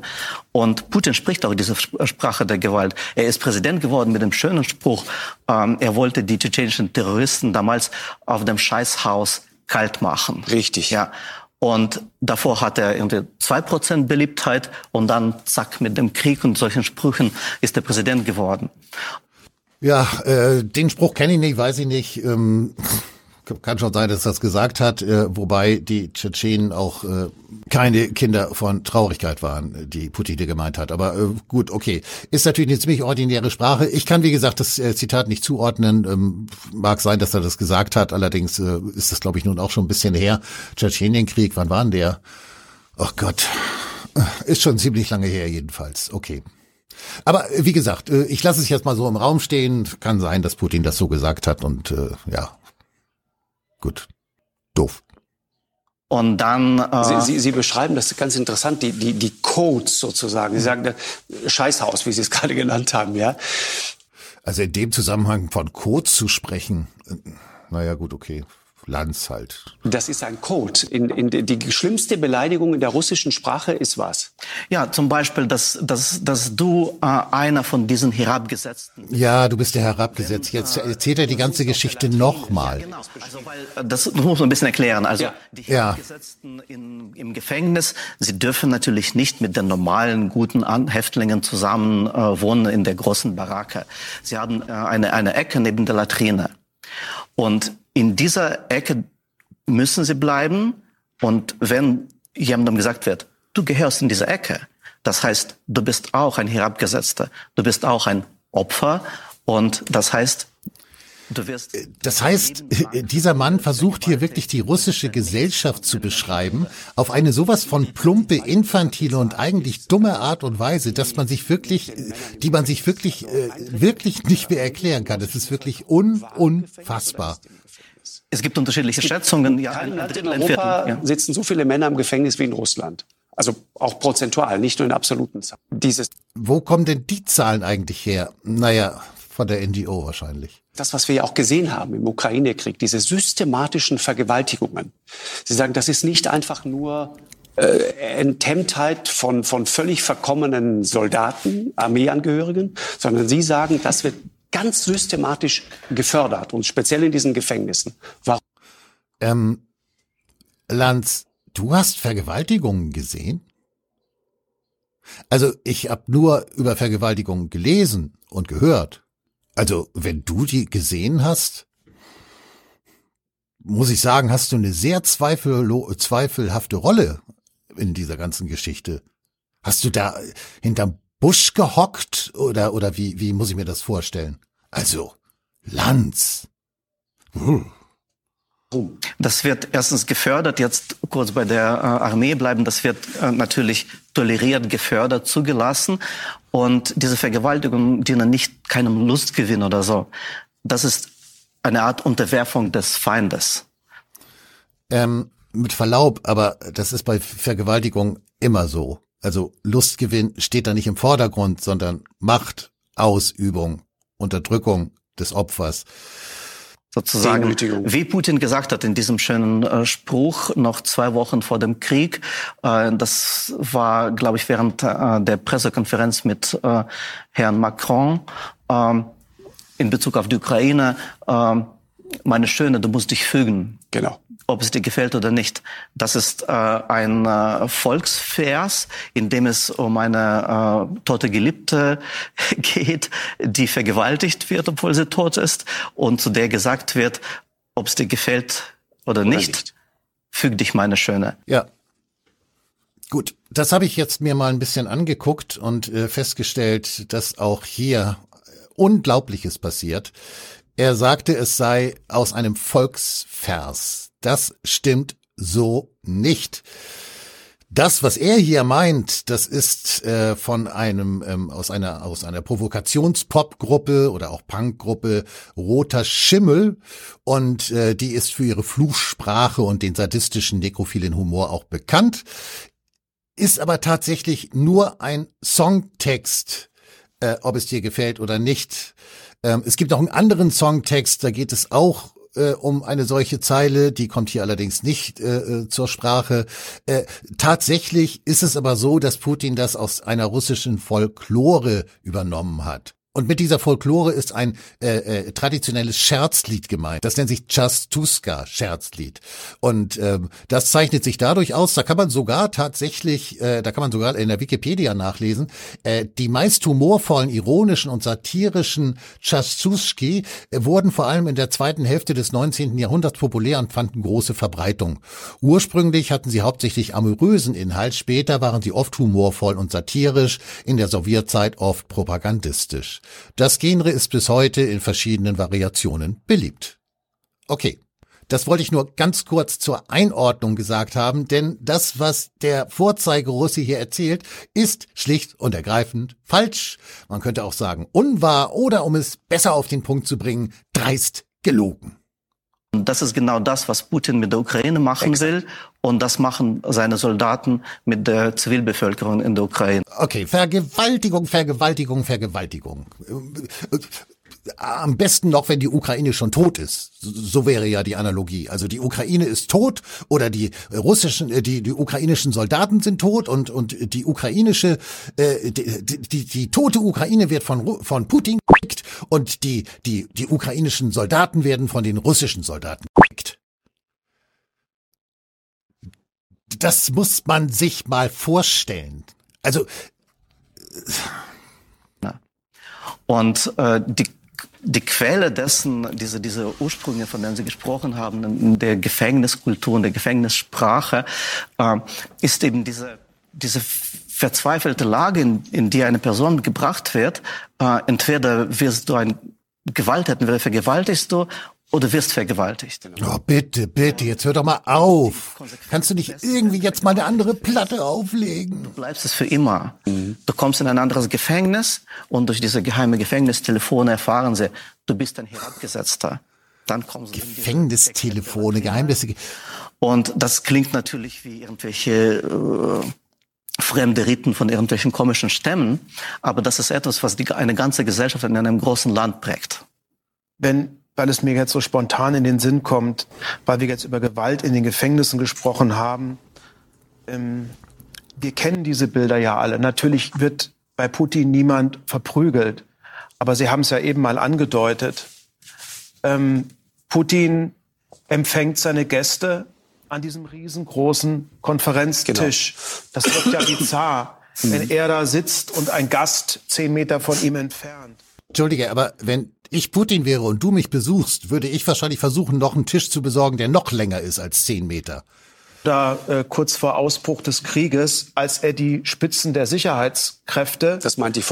Und Putin spricht auch diese Sprache der Gewalt. Er ist Präsident geworden mit dem schönen Spruch, ähm, er wollte die tschetschenischen Terroristen damals auf dem Scheißhaus kalt machen. Richtig. Ja. Und davor hat er irgendwie zwei Prozent Beliebtheit und dann zack mit dem Krieg und solchen Sprüchen ist er Präsident geworden. Ja, äh, den Spruch kenne ich nicht, weiß ich nicht. Ähm, kann schon sein, dass das gesagt hat, äh, wobei die Tschetschenen auch äh, keine Kinder von Traurigkeit waren, die Putin gemeint hat. Aber äh, gut, okay. Ist natürlich eine ziemlich ordinäre Sprache. Ich kann, wie gesagt, das äh, Zitat nicht zuordnen. Ähm, mag sein, dass er das gesagt hat. Allerdings äh, ist das, glaube ich, nun auch schon ein bisschen her. Tschetschenienkrieg, wann war denn der? Ach Gott. Ist schon ziemlich lange her jedenfalls. Okay. Aber äh, wie gesagt, äh, ich lasse es jetzt mal so im Raum stehen. Kann sein, dass Putin das so gesagt hat und äh, ja, gut, doof. Und dann. Äh Sie, Sie, Sie beschreiben das ganz interessant, die, die, die Codes sozusagen. Sie sagen Scheißhaus, wie Sie es gerade genannt haben, ja. Also in dem Zusammenhang von Codes zu sprechen, äh, naja, gut, okay. Lanz halt. Das ist ein Code. In, in, die schlimmste Beleidigung in der russischen Sprache ist was? Ja, zum Beispiel, dass, dass, dass du äh, einer von diesen Herabgesetzten Ja, du bist der Herabgesetzt. Jetzt erzählt er die ganze Geschichte nochmal. Ja, genau. Also, weil, äh, das muss man ein bisschen erklären. Also ja. die Herabgesetzten in, im Gefängnis, sie dürfen natürlich nicht mit den normalen, guten Häftlingen zusammen äh, wohnen in der großen Baracke. Sie haben äh, eine, eine Ecke neben der Latrine. Und in dieser Ecke müssen sie bleiben. Und wenn jemandem gesagt wird, du gehörst in diese Ecke, das heißt, du bist auch ein Herabgesetzter, du bist auch ein Opfer. Und das heißt, Du wirst das heißt, dieser Mann versucht hier wirklich die russische Gesellschaft zu beschreiben, auf eine sowas von plumpe, infantile und eigentlich dumme Art und Weise, dass man sich wirklich, die man sich wirklich, äh, wirklich nicht mehr erklären kann. Das ist wirklich un unfassbar. Es gibt unterschiedliche Schätzungen. Ja, in Europa ja. sitzen so viele Männer im Gefängnis wie in Russland. Also auch prozentual, nicht nur in absoluten Zahlen. Dieses Wo kommen denn die Zahlen eigentlich her? Naja, von der NGO wahrscheinlich. Das, was wir ja auch gesehen haben im Ukraine-Krieg, diese systematischen Vergewaltigungen. Sie sagen, das ist nicht einfach nur äh, Enthemmtheit von, von völlig verkommenen Soldaten, Armeeangehörigen, sondern Sie sagen, das wird ganz systematisch gefördert und speziell in diesen Gefängnissen. Warum? Ähm, Lanz, du hast Vergewaltigungen gesehen? Also ich habe nur über Vergewaltigungen gelesen und gehört. Also wenn du die gesehen hast, muss ich sagen, hast du eine sehr zweifelhafte Rolle in dieser ganzen Geschichte. Hast du da hinterm Busch gehockt oder, oder wie, wie muss ich mir das vorstellen? Also, Lanz. Hm. Das wird erstens gefördert, jetzt kurz bei der äh, Armee bleiben, das wird äh, natürlich toleriert, gefördert, zugelassen. Und diese Vergewaltigungen dienen nicht keinem Lustgewinn oder so. Das ist eine Art Unterwerfung des Feindes. Ähm, mit Verlaub, aber das ist bei Vergewaltigung immer so. Also Lustgewinn steht da nicht im Vordergrund, sondern Macht, Ausübung, Unterdrückung des Opfers. Sozusagen, wie Putin gesagt hat in diesem schönen äh, Spruch noch zwei Wochen vor dem Krieg, äh, das war, glaube ich, während äh, der Pressekonferenz mit äh, Herrn Macron ähm, in Bezug auf die Ukraine, ähm, meine Schöne, du musst dich fügen. Genau ob es dir gefällt oder nicht. Das ist äh, ein äh, Volksvers, in dem es um eine äh, tote Geliebte geht, die vergewaltigt wird, obwohl sie tot ist, und zu der gesagt wird, ob es dir gefällt oder, oder nicht, nicht, füg dich, meine Schöne. Ja. Gut, das habe ich jetzt mir mal ein bisschen angeguckt und äh, festgestellt, dass auch hier Unglaubliches passiert. Er sagte, es sei aus einem Volksvers. Das stimmt so nicht. Das, was er hier meint, das ist äh, von einem ähm, aus einer aus einer Provokationspop-Gruppe oder auch Punk-Gruppe Roter Schimmel und äh, die ist für ihre Fluchsprache und den sadistischen nekrophilen Humor auch bekannt, ist aber tatsächlich nur ein Songtext, äh, ob es dir gefällt oder nicht. Ähm, es gibt auch einen anderen Songtext, da geht es auch äh, um eine solche Zeile, die kommt hier allerdings nicht äh, äh, zur Sprache. Äh, tatsächlich ist es aber so, dass Putin das aus einer russischen Folklore übernommen hat. Und mit dieser Folklore ist ein äh, äh, traditionelles Scherzlied gemeint. Das nennt sich Chastuska, Scherzlied. Und ähm, das zeichnet sich dadurch aus, da kann man sogar tatsächlich, äh, da kann man sogar in der Wikipedia nachlesen, äh, die meist humorvollen, ironischen und satirischen Chastuski äh, wurden vor allem in der zweiten Hälfte des 19. Jahrhunderts populär und fanden große Verbreitung. Ursprünglich hatten sie hauptsächlich amorösen Inhalt, später waren sie oft humorvoll und satirisch, in der Sowjetzeit oft propagandistisch. Das Genre ist bis heute in verschiedenen Variationen beliebt. Okay. Das wollte ich nur ganz kurz zur Einordnung gesagt haben, denn das, was der Vorzeigerusse hier erzählt, ist schlicht und ergreifend falsch. Man könnte auch sagen unwahr oder, um es besser auf den Punkt zu bringen, dreist gelogen. Das ist genau das, was Putin mit der Ukraine machen Exakt. will. Und das machen seine Soldaten mit der Zivilbevölkerung in der Ukraine. Okay, Vergewaltigung, Vergewaltigung, Vergewaltigung am besten noch, wenn die Ukraine schon tot ist. So wäre ja die Analogie. Also die Ukraine ist tot oder die russischen, äh, die, die ukrainischen Soldaten sind tot und, und die ukrainische, äh, die, die, die tote Ukraine wird von, von Putin und die, die, die ukrainischen Soldaten werden von den russischen Soldaten gekriegt. Das muss man sich mal vorstellen. Also, und äh, die die Quelle dessen, diese, diese Ursprünge, von denen Sie gesprochen haben, der Gefängniskultur, in der Gefängnissprache, äh, ist eben diese, diese verzweifelte Lage, in, in die eine Person gebracht wird. Äh, entweder wirst du ein Gewalttäter, entweder vergewaltigst du oder wirst vergewaltigt. Oh, bitte, bitte, jetzt hör doch mal auf. Kannst du nicht irgendwie jetzt mal eine andere Platte auflegen? Du bleibst es für immer. Mhm. Du kommst in ein anderes Gefängnis und durch diese geheime Gefängnistelefone erfahren sie, du bist ein Herabgesetzter. Dann kommen sie Gefängnistelefone, Geheimnisse. Und das klingt natürlich wie irgendwelche äh, fremde Riten von irgendwelchen komischen Stämmen, aber das ist etwas, was die, eine ganze Gesellschaft in einem großen Land prägt. Wenn weil es mir jetzt so spontan in den Sinn kommt, weil wir jetzt über Gewalt in den Gefängnissen gesprochen haben. Ähm, wir kennen diese Bilder ja alle. Natürlich wird bei Putin niemand verprügelt, aber Sie haben es ja eben mal angedeutet. Ähm, Putin empfängt seine Gäste an diesem riesengroßen Konferenztisch. Genau. Das wird ja bizarr, wenn er da sitzt und ein Gast zehn Meter von ihm entfernt. Entschuldige, aber wenn ich Putin wäre und du mich besuchst, würde ich wahrscheinlich versuchen, noch einen Tisch zu besorgen, der noch länger ist als zehn Meter. Da äh, kurz vor Ausbruch des Krieges, als er die Spitzen der Sicherheitskräfte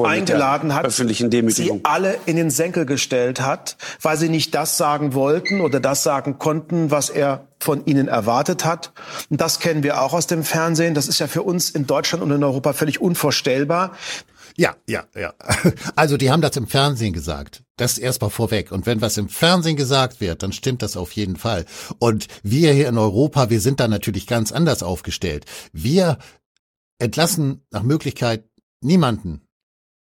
eingeladen hat, sie alle in den Senkel gestellt hat, weil sie nicht das sagen wollten oder das sagen konnten, was er von ihnen erwartet hat. Und das kennen wir auch aus dem Fernsehen. Das ist ja für uns in Deutschland und in Europa völlig unvorstellbar. Ja, ja, ja. Also die haben das im Fernsehen gesagt. Das erstmal vorweg. Und wenn was im Fernsehen gesagt wird, dann stimmt das auf jeden Fall. Und wir hier in Europa, wir sind da natürlich ganz anders aufgestellt. Wir entlassen nach Möglichkeit niemanden.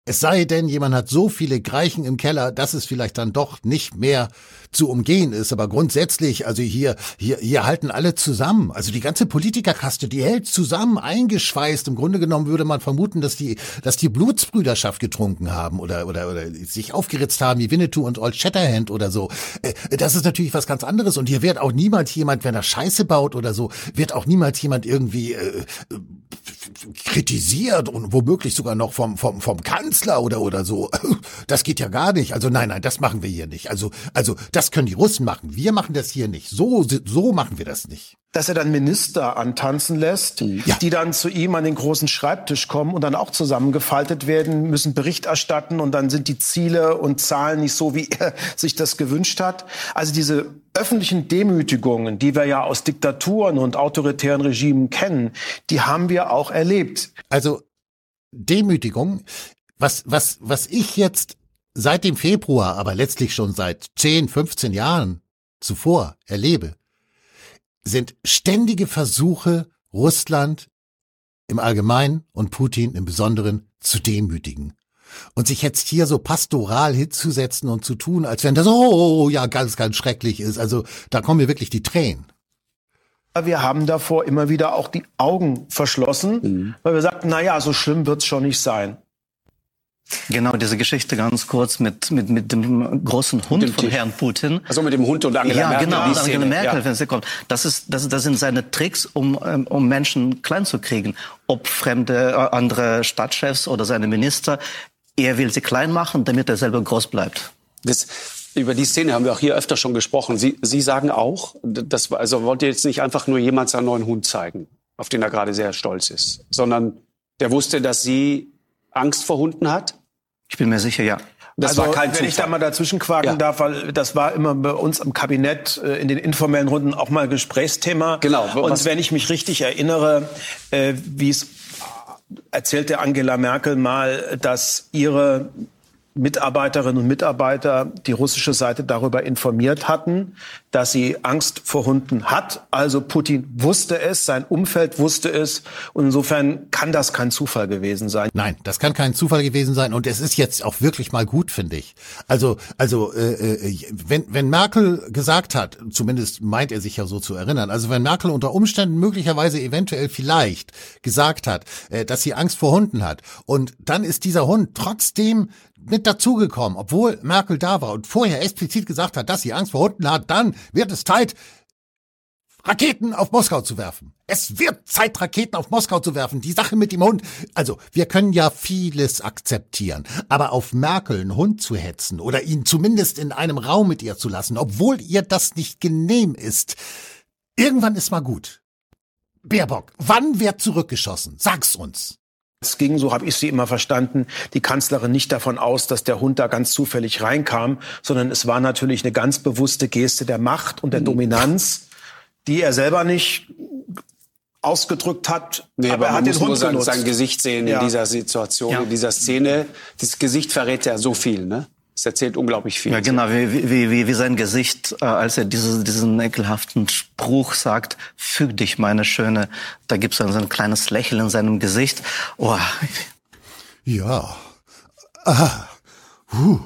Es sei denn, jemand hat so viele Greichen im Keller, dass es vielleicht dann doch nicht mehr zu umgehen ist. Aber grundsätzlich, also hier, hier, hier halten alle zusammen. Also die ganze Politikerkaste, die hält zusammen, eingeschweißt. Im Grunde genommen würde man vermuten, dass die, dass die Blutsbrüderschaft getrunken haben oder, oder, oder sich aufgeritzt haben wie Winnetou und Old Shatterhand oder so. Äh, das ist natürlich was ganz anderes. Und hier wird auch niemals jemand, wenn er Scheiße baut oder so, wird auch niemals jemand irgendwie äh, kritisiert und womöglich sogar noch vom, vom, vom Kanzler oder, oder so. Das geht ja gar nicht. Also nein, nein, das machen wir hier nicht. Also, also das können die Russen machen. Wir machen das hier nicht. So, so machen wir das nicht dass er dann Minister antanzen lässt, ja. die dann zu ihm an den großen Schreibtisch kommen und dann auch zusammengefaltet werden, müssen Bericht erstatten und dann sind die Ziele und Zahlen nicht so, wie er sich das gewünscht hat. Also diese öffentlichen Demütigungen, die wir ja aus Diktaturen und autoritären Regimen kennen, die haben wir auch erlebt. Also Demütigung, was, was, was ich jetzt seit dem Februar, aber letztlich schon seit 10, 15 Jahren zuvor erlebe, sind ständige Versuche, Russland im Allgemeinen und Putin im Besonderen zu demütigen. Und sich jetzt hier so pastoral hinzusetzen und zu tun, als wenn das, oh, ja, ganz, ganz schrecklich ist. Also da kommen mir wirklich die Tränen. Wir haben davor immer wieder auch die Augen verschlossen, mhm. weil wir sagten, na ja, so schlimm wird's schon nicht sein. Genau, diese Geschichte ganz kurz mit, mit, mit dem großen Hund dem von Tisch. Herrn Putin. Also mit dem Hund und Angela ja, Merkel. Genau, Angela Merkel, ja. wenn sie kommt. Das, ist, das, das sind seine Tricks, um, ähm, um Menschen klein zu kriegen. Ob fremde, äh, andere Stadtchefs oder seine Minister. Er will sie klein machen, damit er selber groß bleibt. Das, über die Szene haben wir auch hier öfter schon gesprochen. Sie, Sie sagen auch, das, also wollt ihr jetzt nicht einfach nur jemand seinen neuen Hund zeigen, auf den er gerade sehr stolz ist, sondern der wusste, dass sie Angst vor Hunden hat? Ich bin mir sicher, ja. Das also, war kein wenn Zufall. ich da mal dazwischen quaken ja. darf, weil das war immer bei uns am Kabinett äh, in den informellen Runden auch mal Gesprächsthema. Genau. Und wenn ich mich richtig erinnere, äh, wie es erzählte Angela Merkel mal, dass ihre Mitarbeiterinnen und Mitarbeiter die russische Seite darüber informiert hatten, dass sie Angst vor Hunden hat. Also Putin wusste es, sein Umfeld wusste es. Und insofern kann das kein Zufall gewesen sein. Nein, das kann kein Zufall gewesen sein. Und es ist jetzt auch wirklich mal gut, finde ich. Also, also äh, äh, wenn, wenn Merkel gesagt hat, zumindest meint er sich ja so zu erinnern, also wenn Merkel unter Umständen möglicherweise eventuell vielleicht gesagt hat, äh, dass sie Angst vor Hunden hat, und dann ist dieser Hund trotzdem mit dazugekommen, obwohl Merkel da war und vorher explizit gesagt hat, dass sie Angst vor Hunden hat, dann wird es Zeit, Raketen auf Moskau zu werfen. Es wird Zeit, Raketen auf Moskau zu werfen. Die Sache mit dem Hund. Also, wir können ja vieles akzeptieren. Aber auf Merkel einen Hund zu hetzen oder ihn zumindest in einem Raum mit ihr zu lassen, obwohl ihr das nicht genehm ist, irgendwann ist mal gut. Baerbock, wann wird zurückgeschossen? Sag's uns. Es ging, so habe ich sie immer verstanden, die Kanzlerin nicht davon aus, dass der Hund da ganz zufällig reinkam, sondern es war natürlich eine ganz bewusste Geste der Macht und der mhm. Dominanz, die er selber nicht ausgedrückt hat. Nee, aber, aber er hat den Hund sein, sein Gesicht sehen ja. in dieser Situation, ja. in dieser Szene. Das Gesicht verrät ja so viel, ne? Es erzählt unglaublich viel. Ja, genau, wie, wie, wie, wie sein Gesicht, äh, als er diese, diesen ekelhaften Spruch sagt, füg dich, meine Schöne. Da gibt es dann so ein kleines Lächeln in seinem Gesicht. Oh. Ja. Ah. Huh.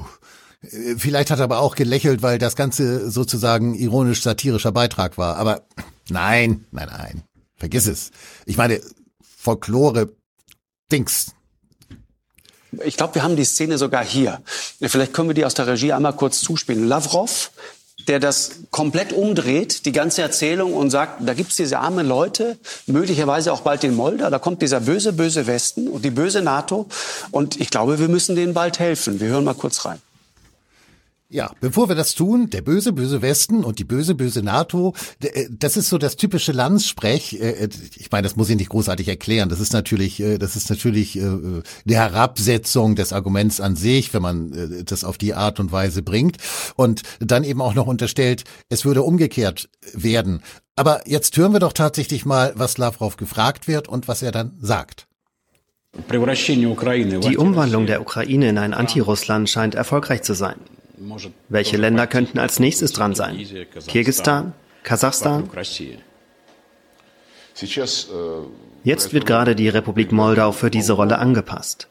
Vielleicht hat er aber auch gelächelt, weil das Ganze sozusagen ironisch-satirischer Beitrag war. Aber nein, nein, nein. Vergiss es. Ich meine, Folklore, Dings, ich glaube, wir haben die Szene sogar hier. Vielleicht können wir die aus der Regie einmal kurz zuspielen. Lavrov, der das komplett umdreht, die ganze Erzählung und sagt, da gibt's diese armen Leute, möglicherweise auch bald in Moldau, da kommt dieser böse, böse Westen und die böse NATO. Und ich glaube, wir müssen denen bald helfen. Wir hören mal kurz rein. Ja, bevor wir das tun, der böse, böse Westen und die böse, böse NATO, äh, das ist so das typische Landsprech. Äh, äh, ich meine, das muss ich nicht großartig erklären. Das ist natürlich, das ist natürlich eine Herabsetzung des Arguments an sich, wenn man das auf die Art und Weise bringt und dann eben auch noch unterstellt, es würde umgekehrt werden. Aber jetzt hören wir doch tatsächlich mal, was Lavrov gefragt wird und was er dann sagt. Die Umwandlung der Ukraine in ein Anti-Russland scheint erfolgreich zu sein. Welche Länder könnten als nächstes dran sein? Kirgistan? Kasachstan? Jetzt wird gerade die Republik Moldau für diese Rolle angepasst.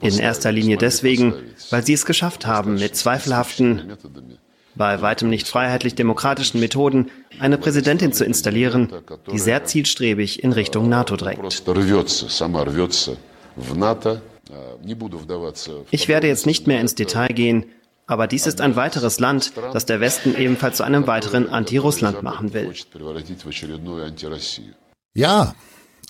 In erster Linie deswegen, weil sie es geschafft haben, mit zweifelhaften, bei weitem nicht freiheitlich-demokratischen Methoden eine Präsidentin zu installieren, die sehr zielstrebig in Richtung NATO drängt. Ich werde jetzt nicht mehr ins Detail gehen, aber dies ist ein weiteres Land, das der Westen ebenfalls zu einem weiteren Anti-Russland machen will. Ja,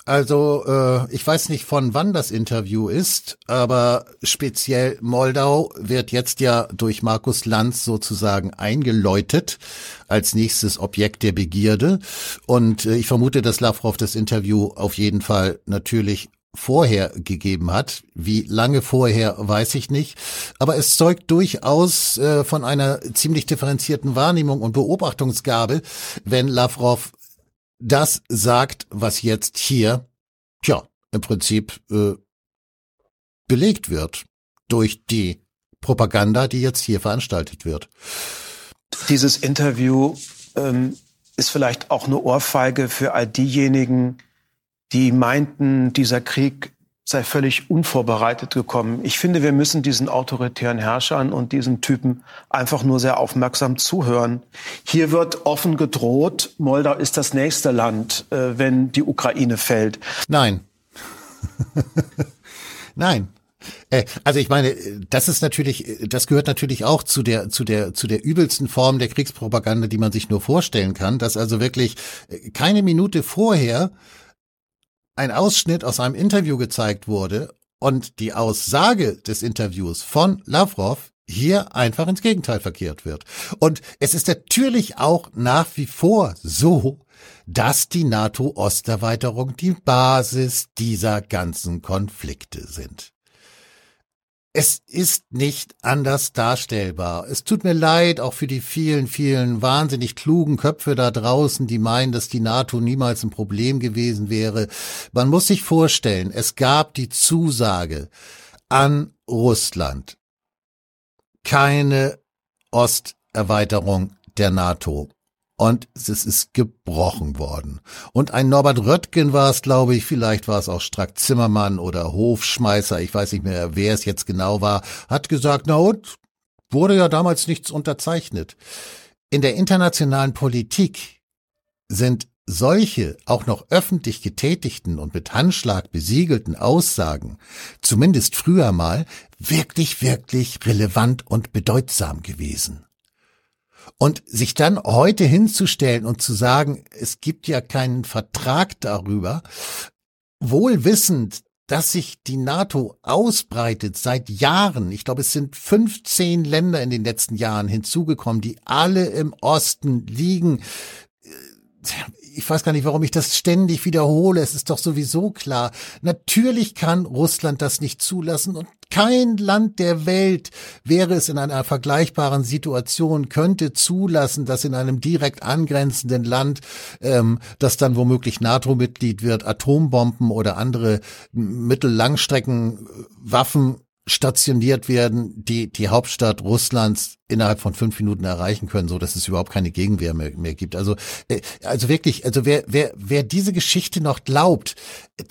also äh, ich weiß nicht von wann das Interview ist, aber speziell Moldau wird jetzt ja durch Markus Lanz sozusagen eingeläutet als nächstes Objekt der Begierde. Und äh, ich vermute, dass Lavrov das Interview auf jeden Fall natürlich vorher gegeben hat. Wie lange vorher, weiß ich nicht. Aber es zeugt durchaus äh, von einer ziemlich differenzierten Wahrnehmung und Beobachtungsgabe, wenn Lavrov das sagt, was jetzt hier, tja, im Prinzip äh, belegt wird durch die Propaganda, die jetzt hier veranstaltet wird. Dieses Interview ähm, ist vielleicht auch eine Ohrfeige für all diejenigen, die meinten, dieser Krieg sei völlig unvorbereitet gekommen. Ich finde, wir müssen diesen autoritären Herrschern und diesen Typen einfach nur sehr aufmerksam zuhören. Hier wird offen gedroht, Moldau ist das nächste Land, äh, wenn die Ukraine fällt. Nein. Nein, äh, also ich meine, das ist natürlich, das gehört natürlich auch zu der, zu der, zu der übelsten Form der Kriegspropaganda, die man sich nur vorstellen kann, dass also wirklich äh, keine Minute vorher ein Ausschnitt aus einem Interview gezeigt wurde und die Aussage des Interviews von Lavrov hier einfach ins Gegenteil verkehrt wird. Und es ist natürlich auch nach wie vor so, dass die NATO-Osterweiterung die Basis dieser ganzen Konflikte sind. Es ist nicht anders darstellbar. Es tut mir leid, auch für die vielen, vielen wahnsinnig klugen Köpfe da draußen, die meinen, dass die NATO niemals ein Problem gewesen wäre. Man muss sich vorstellen, es gab die Zusage an Russland, keine Osterweiterung der NATO und es ist gebrochen worden. Und ein Norbert Röttgen war es, glaube ich, vielleicht war es auch Strack Zimmermann oder Hofschmeißer, ich weiß nicht mehr, wer es jetzt genau war, hat gesagt, na und, wurde ja damals nichts unterzeichnet. In der internationalen Politik sind solche auch noch öffentlich getätigten und mit Handschlag besiegelten Aussagen, zumindest früher mal, wirklich, wirklich relevant und bedeutsam gewesen. Und sich dann heute hinzustellen und zu sagen, es gibt ja keinen Vertrag darüber, wohl wissend, dass sich die NATO ausbreitet seit Jahren. Ich glaube, es sind 15 Länder in den letzten Jahren hinzugekommen, die alle im Osten liegen ich weiß gar nicht, warum ich das ständig wiederhole. Es ist doch sowieso klar. Natürlich kann Russland das nicht zulassen und kein Land der Welt wäre es in einer vergleichbaren Situation, könnte zulassen, dass in einem direkt angrenzenden Land, ähm, das dann womöglich NATO-Mitglied wird, Atombomben oder andere Mittellangstreckenwaffen stationiert werden, die die Hauptstadt Russlands innerhalb von fünf Minuten erreichen können, so dass es überhaupt keine Gegenwehr mehr, mehr gibt. Also, äh, also wirklich, also wer, wer, wer diese Geschichte noch glaubt,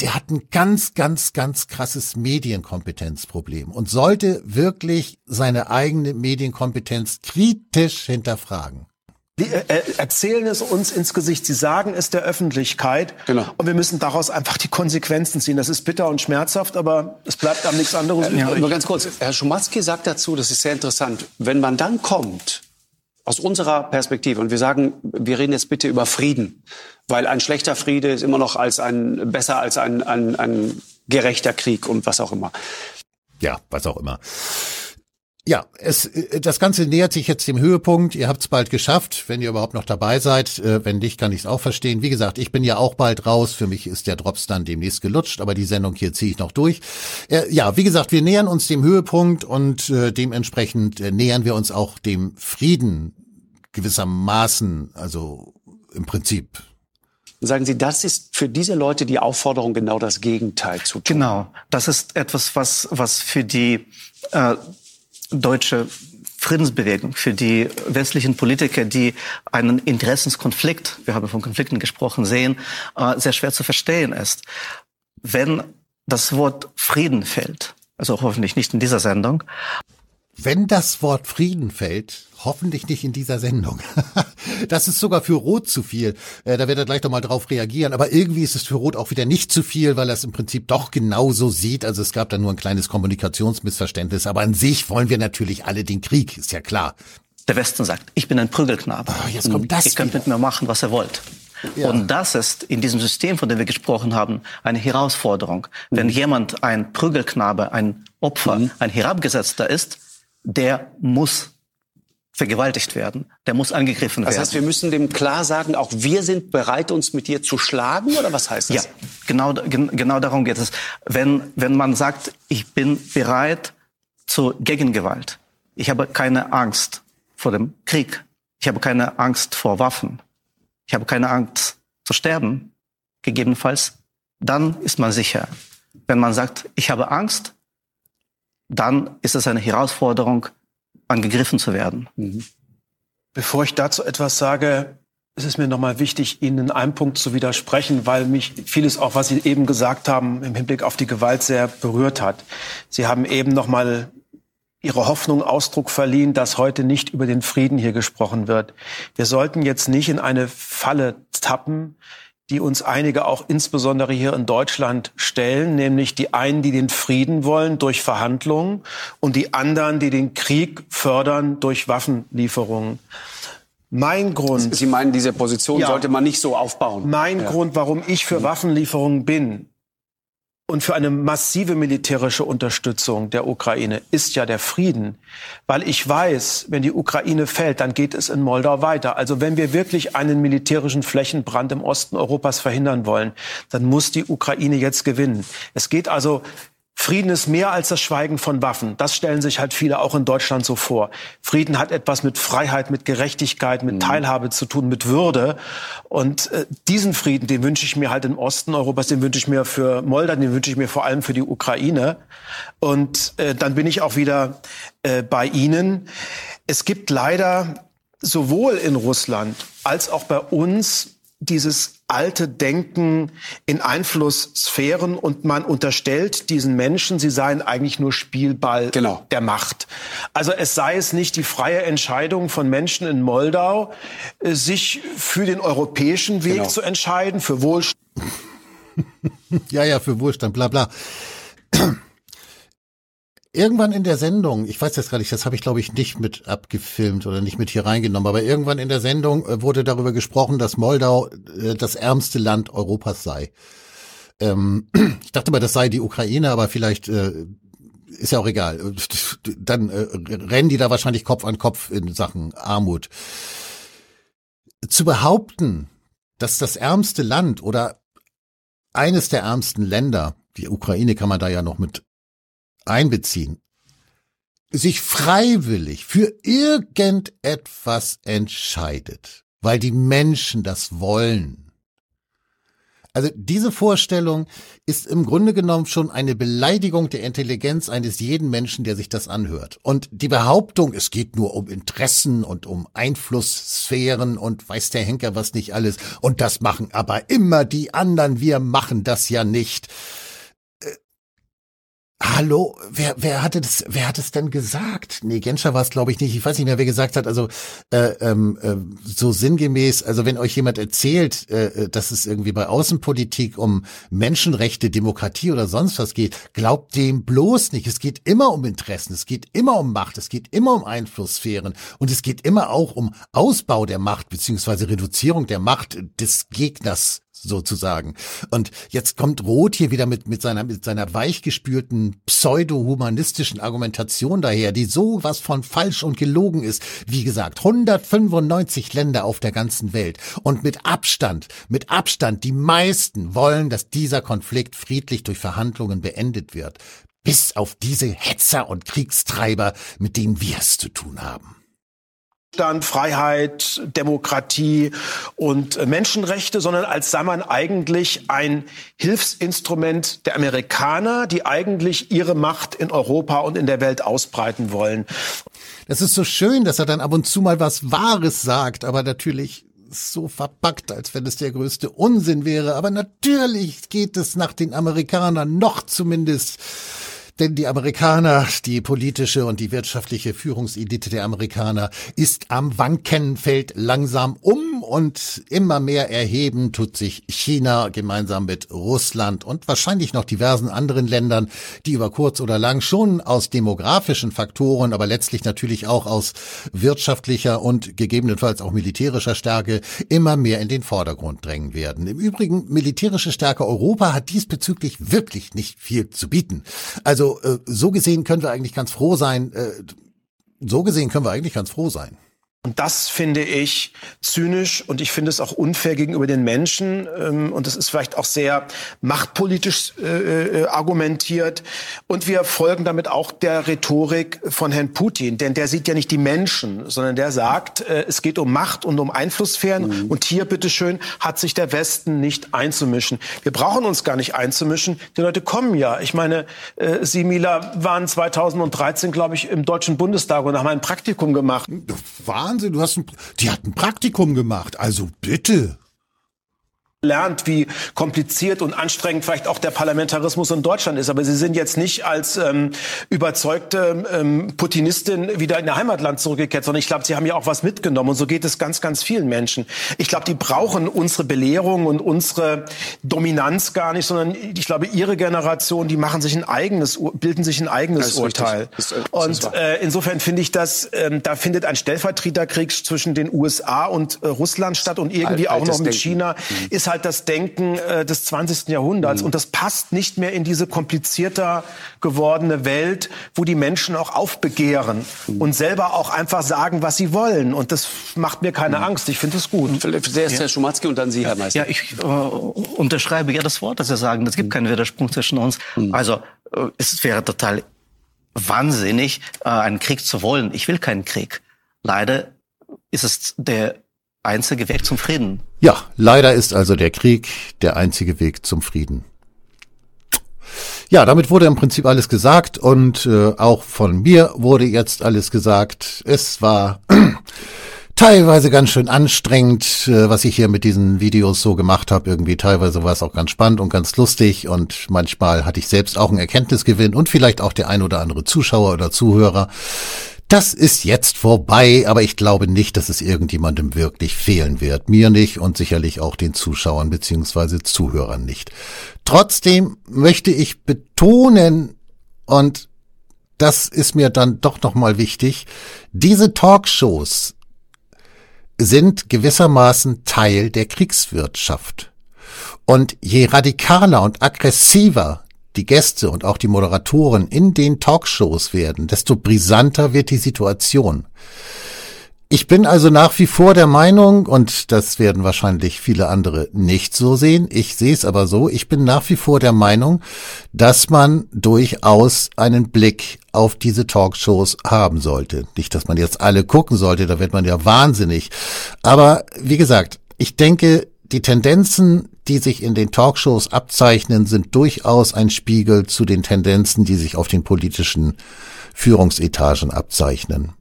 der hat ein ganz, ganz, ganz krasses Medienkompetenzproblem und sollte wirklich seine eigene Medienkompetenz kritisch hinterfragen. Die äh, äh, erzählen es uns ins Gesicht, sie sagen es der Öffentlichkeit. Genau. Und wir müssen daraus einfach die Konsequenzen ziehen. Das ist bitter und schmerzhaft, aber es bleibt am nichts anderes äh, übrig. Nur ganz kurz, Herr Schumatzki sagt dazu, das ist sehr interessant, wenn man dann kommt, aus unserer Perspektive, und wir sagen, wir reden jetzt bitte über Frieden, weil ein schlechter Friede ist immer noch als ein, besser als ein, ein, ein gerechter Krieg und was auch immer. Ja, was auch immer. Ja, es, äh, das Ganze nähert sich jetzt dem Höhepunkt. Ihr habt es bald geschafft, wenn ihr überhaupt noch dabei seid. Äh, wenn nicht, kann ich es auch verstehen. Wie gesagt, ich bin ja auch bald raus. Für mich ist der Drops dann demnächst gelutscht, aber die Sendung hier ziehe ich noch durch. Äh, ja, wie gesagt, wir nähern uns dem Höhepunkt und dementsprechend nähern wir uns auch dem Frieden gewissermaßen, also im Prinzip sagen Sie, das ist für diese Leute die Aufforderung, genau das Gegenteil zu tun. Genau, das ist etwas, was, was für die äh, deutsche Friedensbewegung, für die westlichen Politiker, die einen Interessenskonflikt, wir haben von Konflikten gesprochen, sehen, äh, sehr schwer zu verstehen ist. Wenn das Wort Frieden fällt, also hoffentlich nicht in dieser Sendung, wenn das Wort Frieden fällt, hoffentlich nicht in dieser Sendung. das ist sogar für Rot zu viel. Äh, da wird er gleich noch mal drauf reagieren. Aber irgendwie ist es für Rot auch wieder nicht zu viel, weil er es im Prinzip doch genauso sieht. Also es gab da nur ein kleines Kommunikationsmissverständnis. Aber an sich wollen wir natürlich alle den Krieg, ist ja klar. Der Westen sagt, ich bin ein Prügelknabe. Oh, jetzt kommt das Ihr könnt wieder. mit mir machen, was ihr wollt. Ja. Und das ist in diesem System, von dem wir gesprochen haben, eine Herausforderung. Mhm. Wenn jemand ein Prügelknabe, ein Opfer, mhm. ein Herabgesetzter ist, der muss vergewaltigt werden, der muss angegriffen werden. Das heißt, wir müssen dem klar sagen, auch wir sind bereit, uns mit dir zu schlagen, oder was heißt das? Ja, genau, genau darum geht es. Wenn, wenn man sagt, ich bin bereit zur Gegengewalt, ich habe keine Angst vor dem Krieg, ich habe keine Angst vor Waffen, ich habe keine Angst zu sterben, gegebenenfalls, dann ist man sicher. Wenn man sagt, ich habe Angst, dann ist es eine Herausforderung, angegriffen zu werden. Mhm. Bevor ich dazu etwas sage, ist es mir nochmal wichtig, Ihnen in einem Punkt zu widersprechen, weil mich vieles auch, was Sie eben gesagt haben, im Hinblick auf die Gewalt sehr berührt hat. Sie haben eben nochmal Ihre Hoffnung Ausdruck verliehen, dass heute nicht über den Frieden hier gesprochen wird. Wir sollten jetzt nicht in eine Falle tappen, die uns einige auch insbesondere hier in Deutschland stellen, nämlich die einen, die den Frieden wollen durch Verhandlungen und die anderen, die den Krieg fördern durch Waffenlieferungen. Mein Grund. Sie meinen, diese Position ja, sollte man nicht so aufbauen? Mein ja. Grund, warum ich für Waffenlieferungen bin, und für eine massive militärische Unterstützung der Ukraine ist ja der Frieden. Weil ich weiß, wenn die Ukraine fällt, dann geht es in Moldau weiter. Also wenn wir wirklich einen militärischen Flächenbrand im Osten Europas verhindern wollen, dann muss die Ukraine jetzt gewinnen. Es geht also Frieden ist mehr als das Schweigen von Waffen. Das stellen sich halt viele auch in Deutschland so vor. Frieden hat etwas mit Freiheit, mit Gerechtigkeit, mit mhm. Teilhabe zu tun, mit Würde. Und äh, diesen Frieden, den wünsche ich mir halt im Osten Europas, den wünsche ich mir für Moldau, den wünsche ich mir vor allem für die Ukraine. Und äh, dann bin ich auch wieder äh, bei Ihnen. Es gibt leider sowohl in Russland als auch bei uns dieses alte Denken in Einflusssphären und man unterstellt diesen Menschen, sie seien eigentlich nur Spielball genau. der Macht. Also es sei es nicht die freie Entscheidung von Menschen in Moldau, äh, sich für den europäischen Weg genau. zu entscheiden, für Wohlstand. ja, ja, für Wohlstand, bla bla. Irgendwann in der Sendung, ich weiß jetzt gar nicht, das habe ich glaube ich nicht mit abgefilmt oder nicht mit hier reingenommen, aber irgendwann in der Sendung äh, wurde darüber gesprochen, dass Moldau äh, das ärmste Land Europas sei. Ähm, ich dachte mal, das sei die Ukraine, aber vielleicht äh, ist ja auch egal. Dann rennen die da wahrscheinlich Kopf an Kopf in Sachen Armut. Zu behaupten, dass das ärmste Land oder eines der ärmsten Länder, die Ukraine kann man da ja noch mit einbeziehen, sich freiwillig für irgendetwas entscheidet, weil die Menschen das wollen. Also diese Vorstellung ist im Grunde genommen schon eine Beleidigung der Intelligenz eines jeden Menschen, der sich das anhört. Und die Behauptung, es geht nur um Interessen und um Einflusssphären und weiß der Henker was nicht alles, und das machen aber immer die anderen, wir machen das ja nicht Hallo, wer, wer hatte das, wer hat es denn gesagt? Nee, Genscher war es, glaube ich, nicht. Ich weiß nicht mehr, wer gesagt hat. Also äh, ähm, äh, so sinngemäß, also wenn euch jemand erzählt, äh, äh, dass es irgendwie bei Außenpolitik um Menschenrechte, Demokratie oder sonst was geht, glaubt dem bloß nicht. Es geht immer um Interessen, es geht immer um Macht, es geht immer um Einflusssphären und es geht immer auch um Ausbau der Macht beziehungsweise Reduzierung der Macht des Gegners sozusagen. Und jetzt kommt Roth hier wieder mit, mit seiner, mit seiner weichgespülten pseudo-humanistischen Argumentation daher, die so was von falsch und gelogen ist. Wie gesagt, 195 Länder auf der ganzen Welt. Und mit Abstand, mit Abstand, die meisten wollen, dass dieser Konflikt friedlich durch Verhandlungen beendet wird. Bis auf diese Hetzer und Kriegstreiber, mit denen wir es zu tun haben. Freiheit, Demokratie und Menschenrechte, sondern als sei man eigentlich ein Hilfsinstrument der Amerikaner, die eigentlich ihre Macht in Europa und in der Welt ausbreiten wollen. Das ist so schön, dass er dann ab und zu mal was Wahres sagt, aber natürlich so verpackt, als wenn es der größte Unsinn wäre. Aber natürlich geht es nach den Amerikanern noch zumindest denn die Amerikaner, die politische und die wirtschaftliche Führungselite der Amerikaner ist am Wanken, fällt langsam um und immer mehr erheben tut sich China gemeinsam mit Russland und wahrscheinlich noch diversen anderen Ländern, die über kurz oder lang schon aus demografischen Faktoren, aber letztlich natürlich auch aus wirtschaftlicher und gegebenenfalls auch militärischer Stärke immer mehr in den Vordergrund drängen werden. Im Übrigen, militärische Stärke Europa hat diesbezüglich wirklich nicht viel zu bieten. Also also äh, so gesehen können wir eigentlich ganz froh sein. Äh, so gesehen können wir eigentlich ganz froh sein. Und das finde ich zynisch und ich finde es auch unfair gegenüber den Menschen. Ähm, und es ist vielleicht auch sehr machtpolitisch äh, äh, argumentiert. Und wir folgen damit auch der Rhetorik von Herrn Putin. Denn der sieht ja nicht die Menschen, sondern der sagt, äh, es geht um Macht und um Einflusssphären. Mhm. Und hier, bitteschön, hat sich der Westen nicht einzumischen. Wir brauchen uns gar nicht einzumischen. Die Leute kommen ja. Ich meine, äh, Sie, Mila, waren 2013, glaube ich, im Deutschen Bundestag und haben ein Praktikum gemacht. War Wahnsinn, du hast ein, die hat ein Praktikum gemacht, also bitte. Lernt, wie kompliziert und anstrengend vielleicht auch der Parlamentarismus in Deutschland ist. Aber Sie sind jetzt nicht als ähm, überzeugte ähm, Putinistin wieder in ihr Heimatland zurückgekehrt, sondern ich glaube, Sie haben ja auch was mitgenommen. Und so geht es ganz, ganz vielen Menschen. Ich glaube, die brauchen unsere Belehrung und unsere Dominanz gar nicht, sondern ich glaube, Ihre Generation, die machen sich ein eigenes, bilden sich ein eigenes Urteil. Ist, ist, und äh, insofern finde ich, dass äh, da findet ein Stellvertreterkrieg zwischen den USA und äh, Russland statt und irgendwie Alt, auch noch mit Denken. China mhm. ist halt das Denken äh, des 20. Jahrhunderts. Mhm. Und das passt nicht mehr in diese komplizierter gewordene Welt, wo die Menschen auch aufbegehren mhm. und selber auch einfach sagen, was sie wollen. Und das macht mir keine mhm. Angst. Ich finde es gut. Sehr ist Herr Schumatzki und dann Sie, Herr Meister. Ja, ich äh, unterschreibe ja das Wort, das Sie sagen. Es gibt mhm. keinen Widerspruch zwischen uns. Mhm. Also äh, es wäre total wahnsinnig, äh, einen Krieg zu wollen. Ich will keinen Krieg. Leider ist es der einzige Weg zum Frieden. Ja, leider ist also der Krieg der einzige Weg zum Frieden. Ja, damit wurde im Prinzip alles gesagt und äh, auch von mir wurde jetzt alles gesagt. Es war teilweise ganz schön anstrengend, äh, was ich hier mit diesen Videos so gemacht habe. Irgendwie teilweise war es auch ganz spannend und ganz lustig und manchmal hatte ich selbst auch einen Erkenntnisgewinn und vielleicht auch der ein oder andere Zuschauer oder Zuhörer. Das ist jetzt vorbei, aber ich glaube nicht, dass es irgendjemandem wirklich fehlen wird. Mir nicht und sicherlich auch den Zuschauern beziehungsweise Zuhörern nicht. Trotzdem möchte ich betonen, und das ist mir dann doch nochmal wichtig, diese Talkshows sind gewissermaßen Teil der Kriegswirtschaft. Und je radikaler und aggressiver die Gäste und auch die Moderatoren in den Talkshows werden, desto brisanter wird die Situation. Ich bin also nach wie vor der Meinung, und das werden wahrscheinlich viele andere nicht so sehen, ich sehe es aber so, ich bin nach wie vor der Meinung, dass man durchaus einen Blick auf diese Talkshows haben sollte. Nicht, dass man jetzt alle gucken sollte, da wird man ja wahnsinnig. Aber wie gesagt, ich denke, die Tendenzen, die sich in den Talkshows abzeichnen, sind durchaus ein Spiegel zu den Tendenzen, die sich auf den politischen Führungsetagen abzeichnen.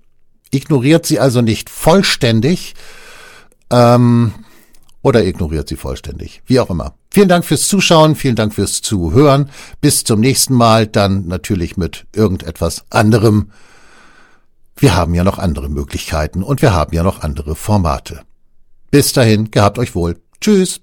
Ignoriert sie also nicht vollständig ähm, oder ignoriert sie vollständig, wie auch immer. Vielen Dank fürs Zuschauen, vielen Dank fürs Zuhören. Bis zum nächsten Mal, dann natürlich mit irgendetwas anderem. Wir haben ja noch andere Möglichkeiten und wir haben ja noch andere Formate. Bis dahin, gehabt euch wohl. Tschüss.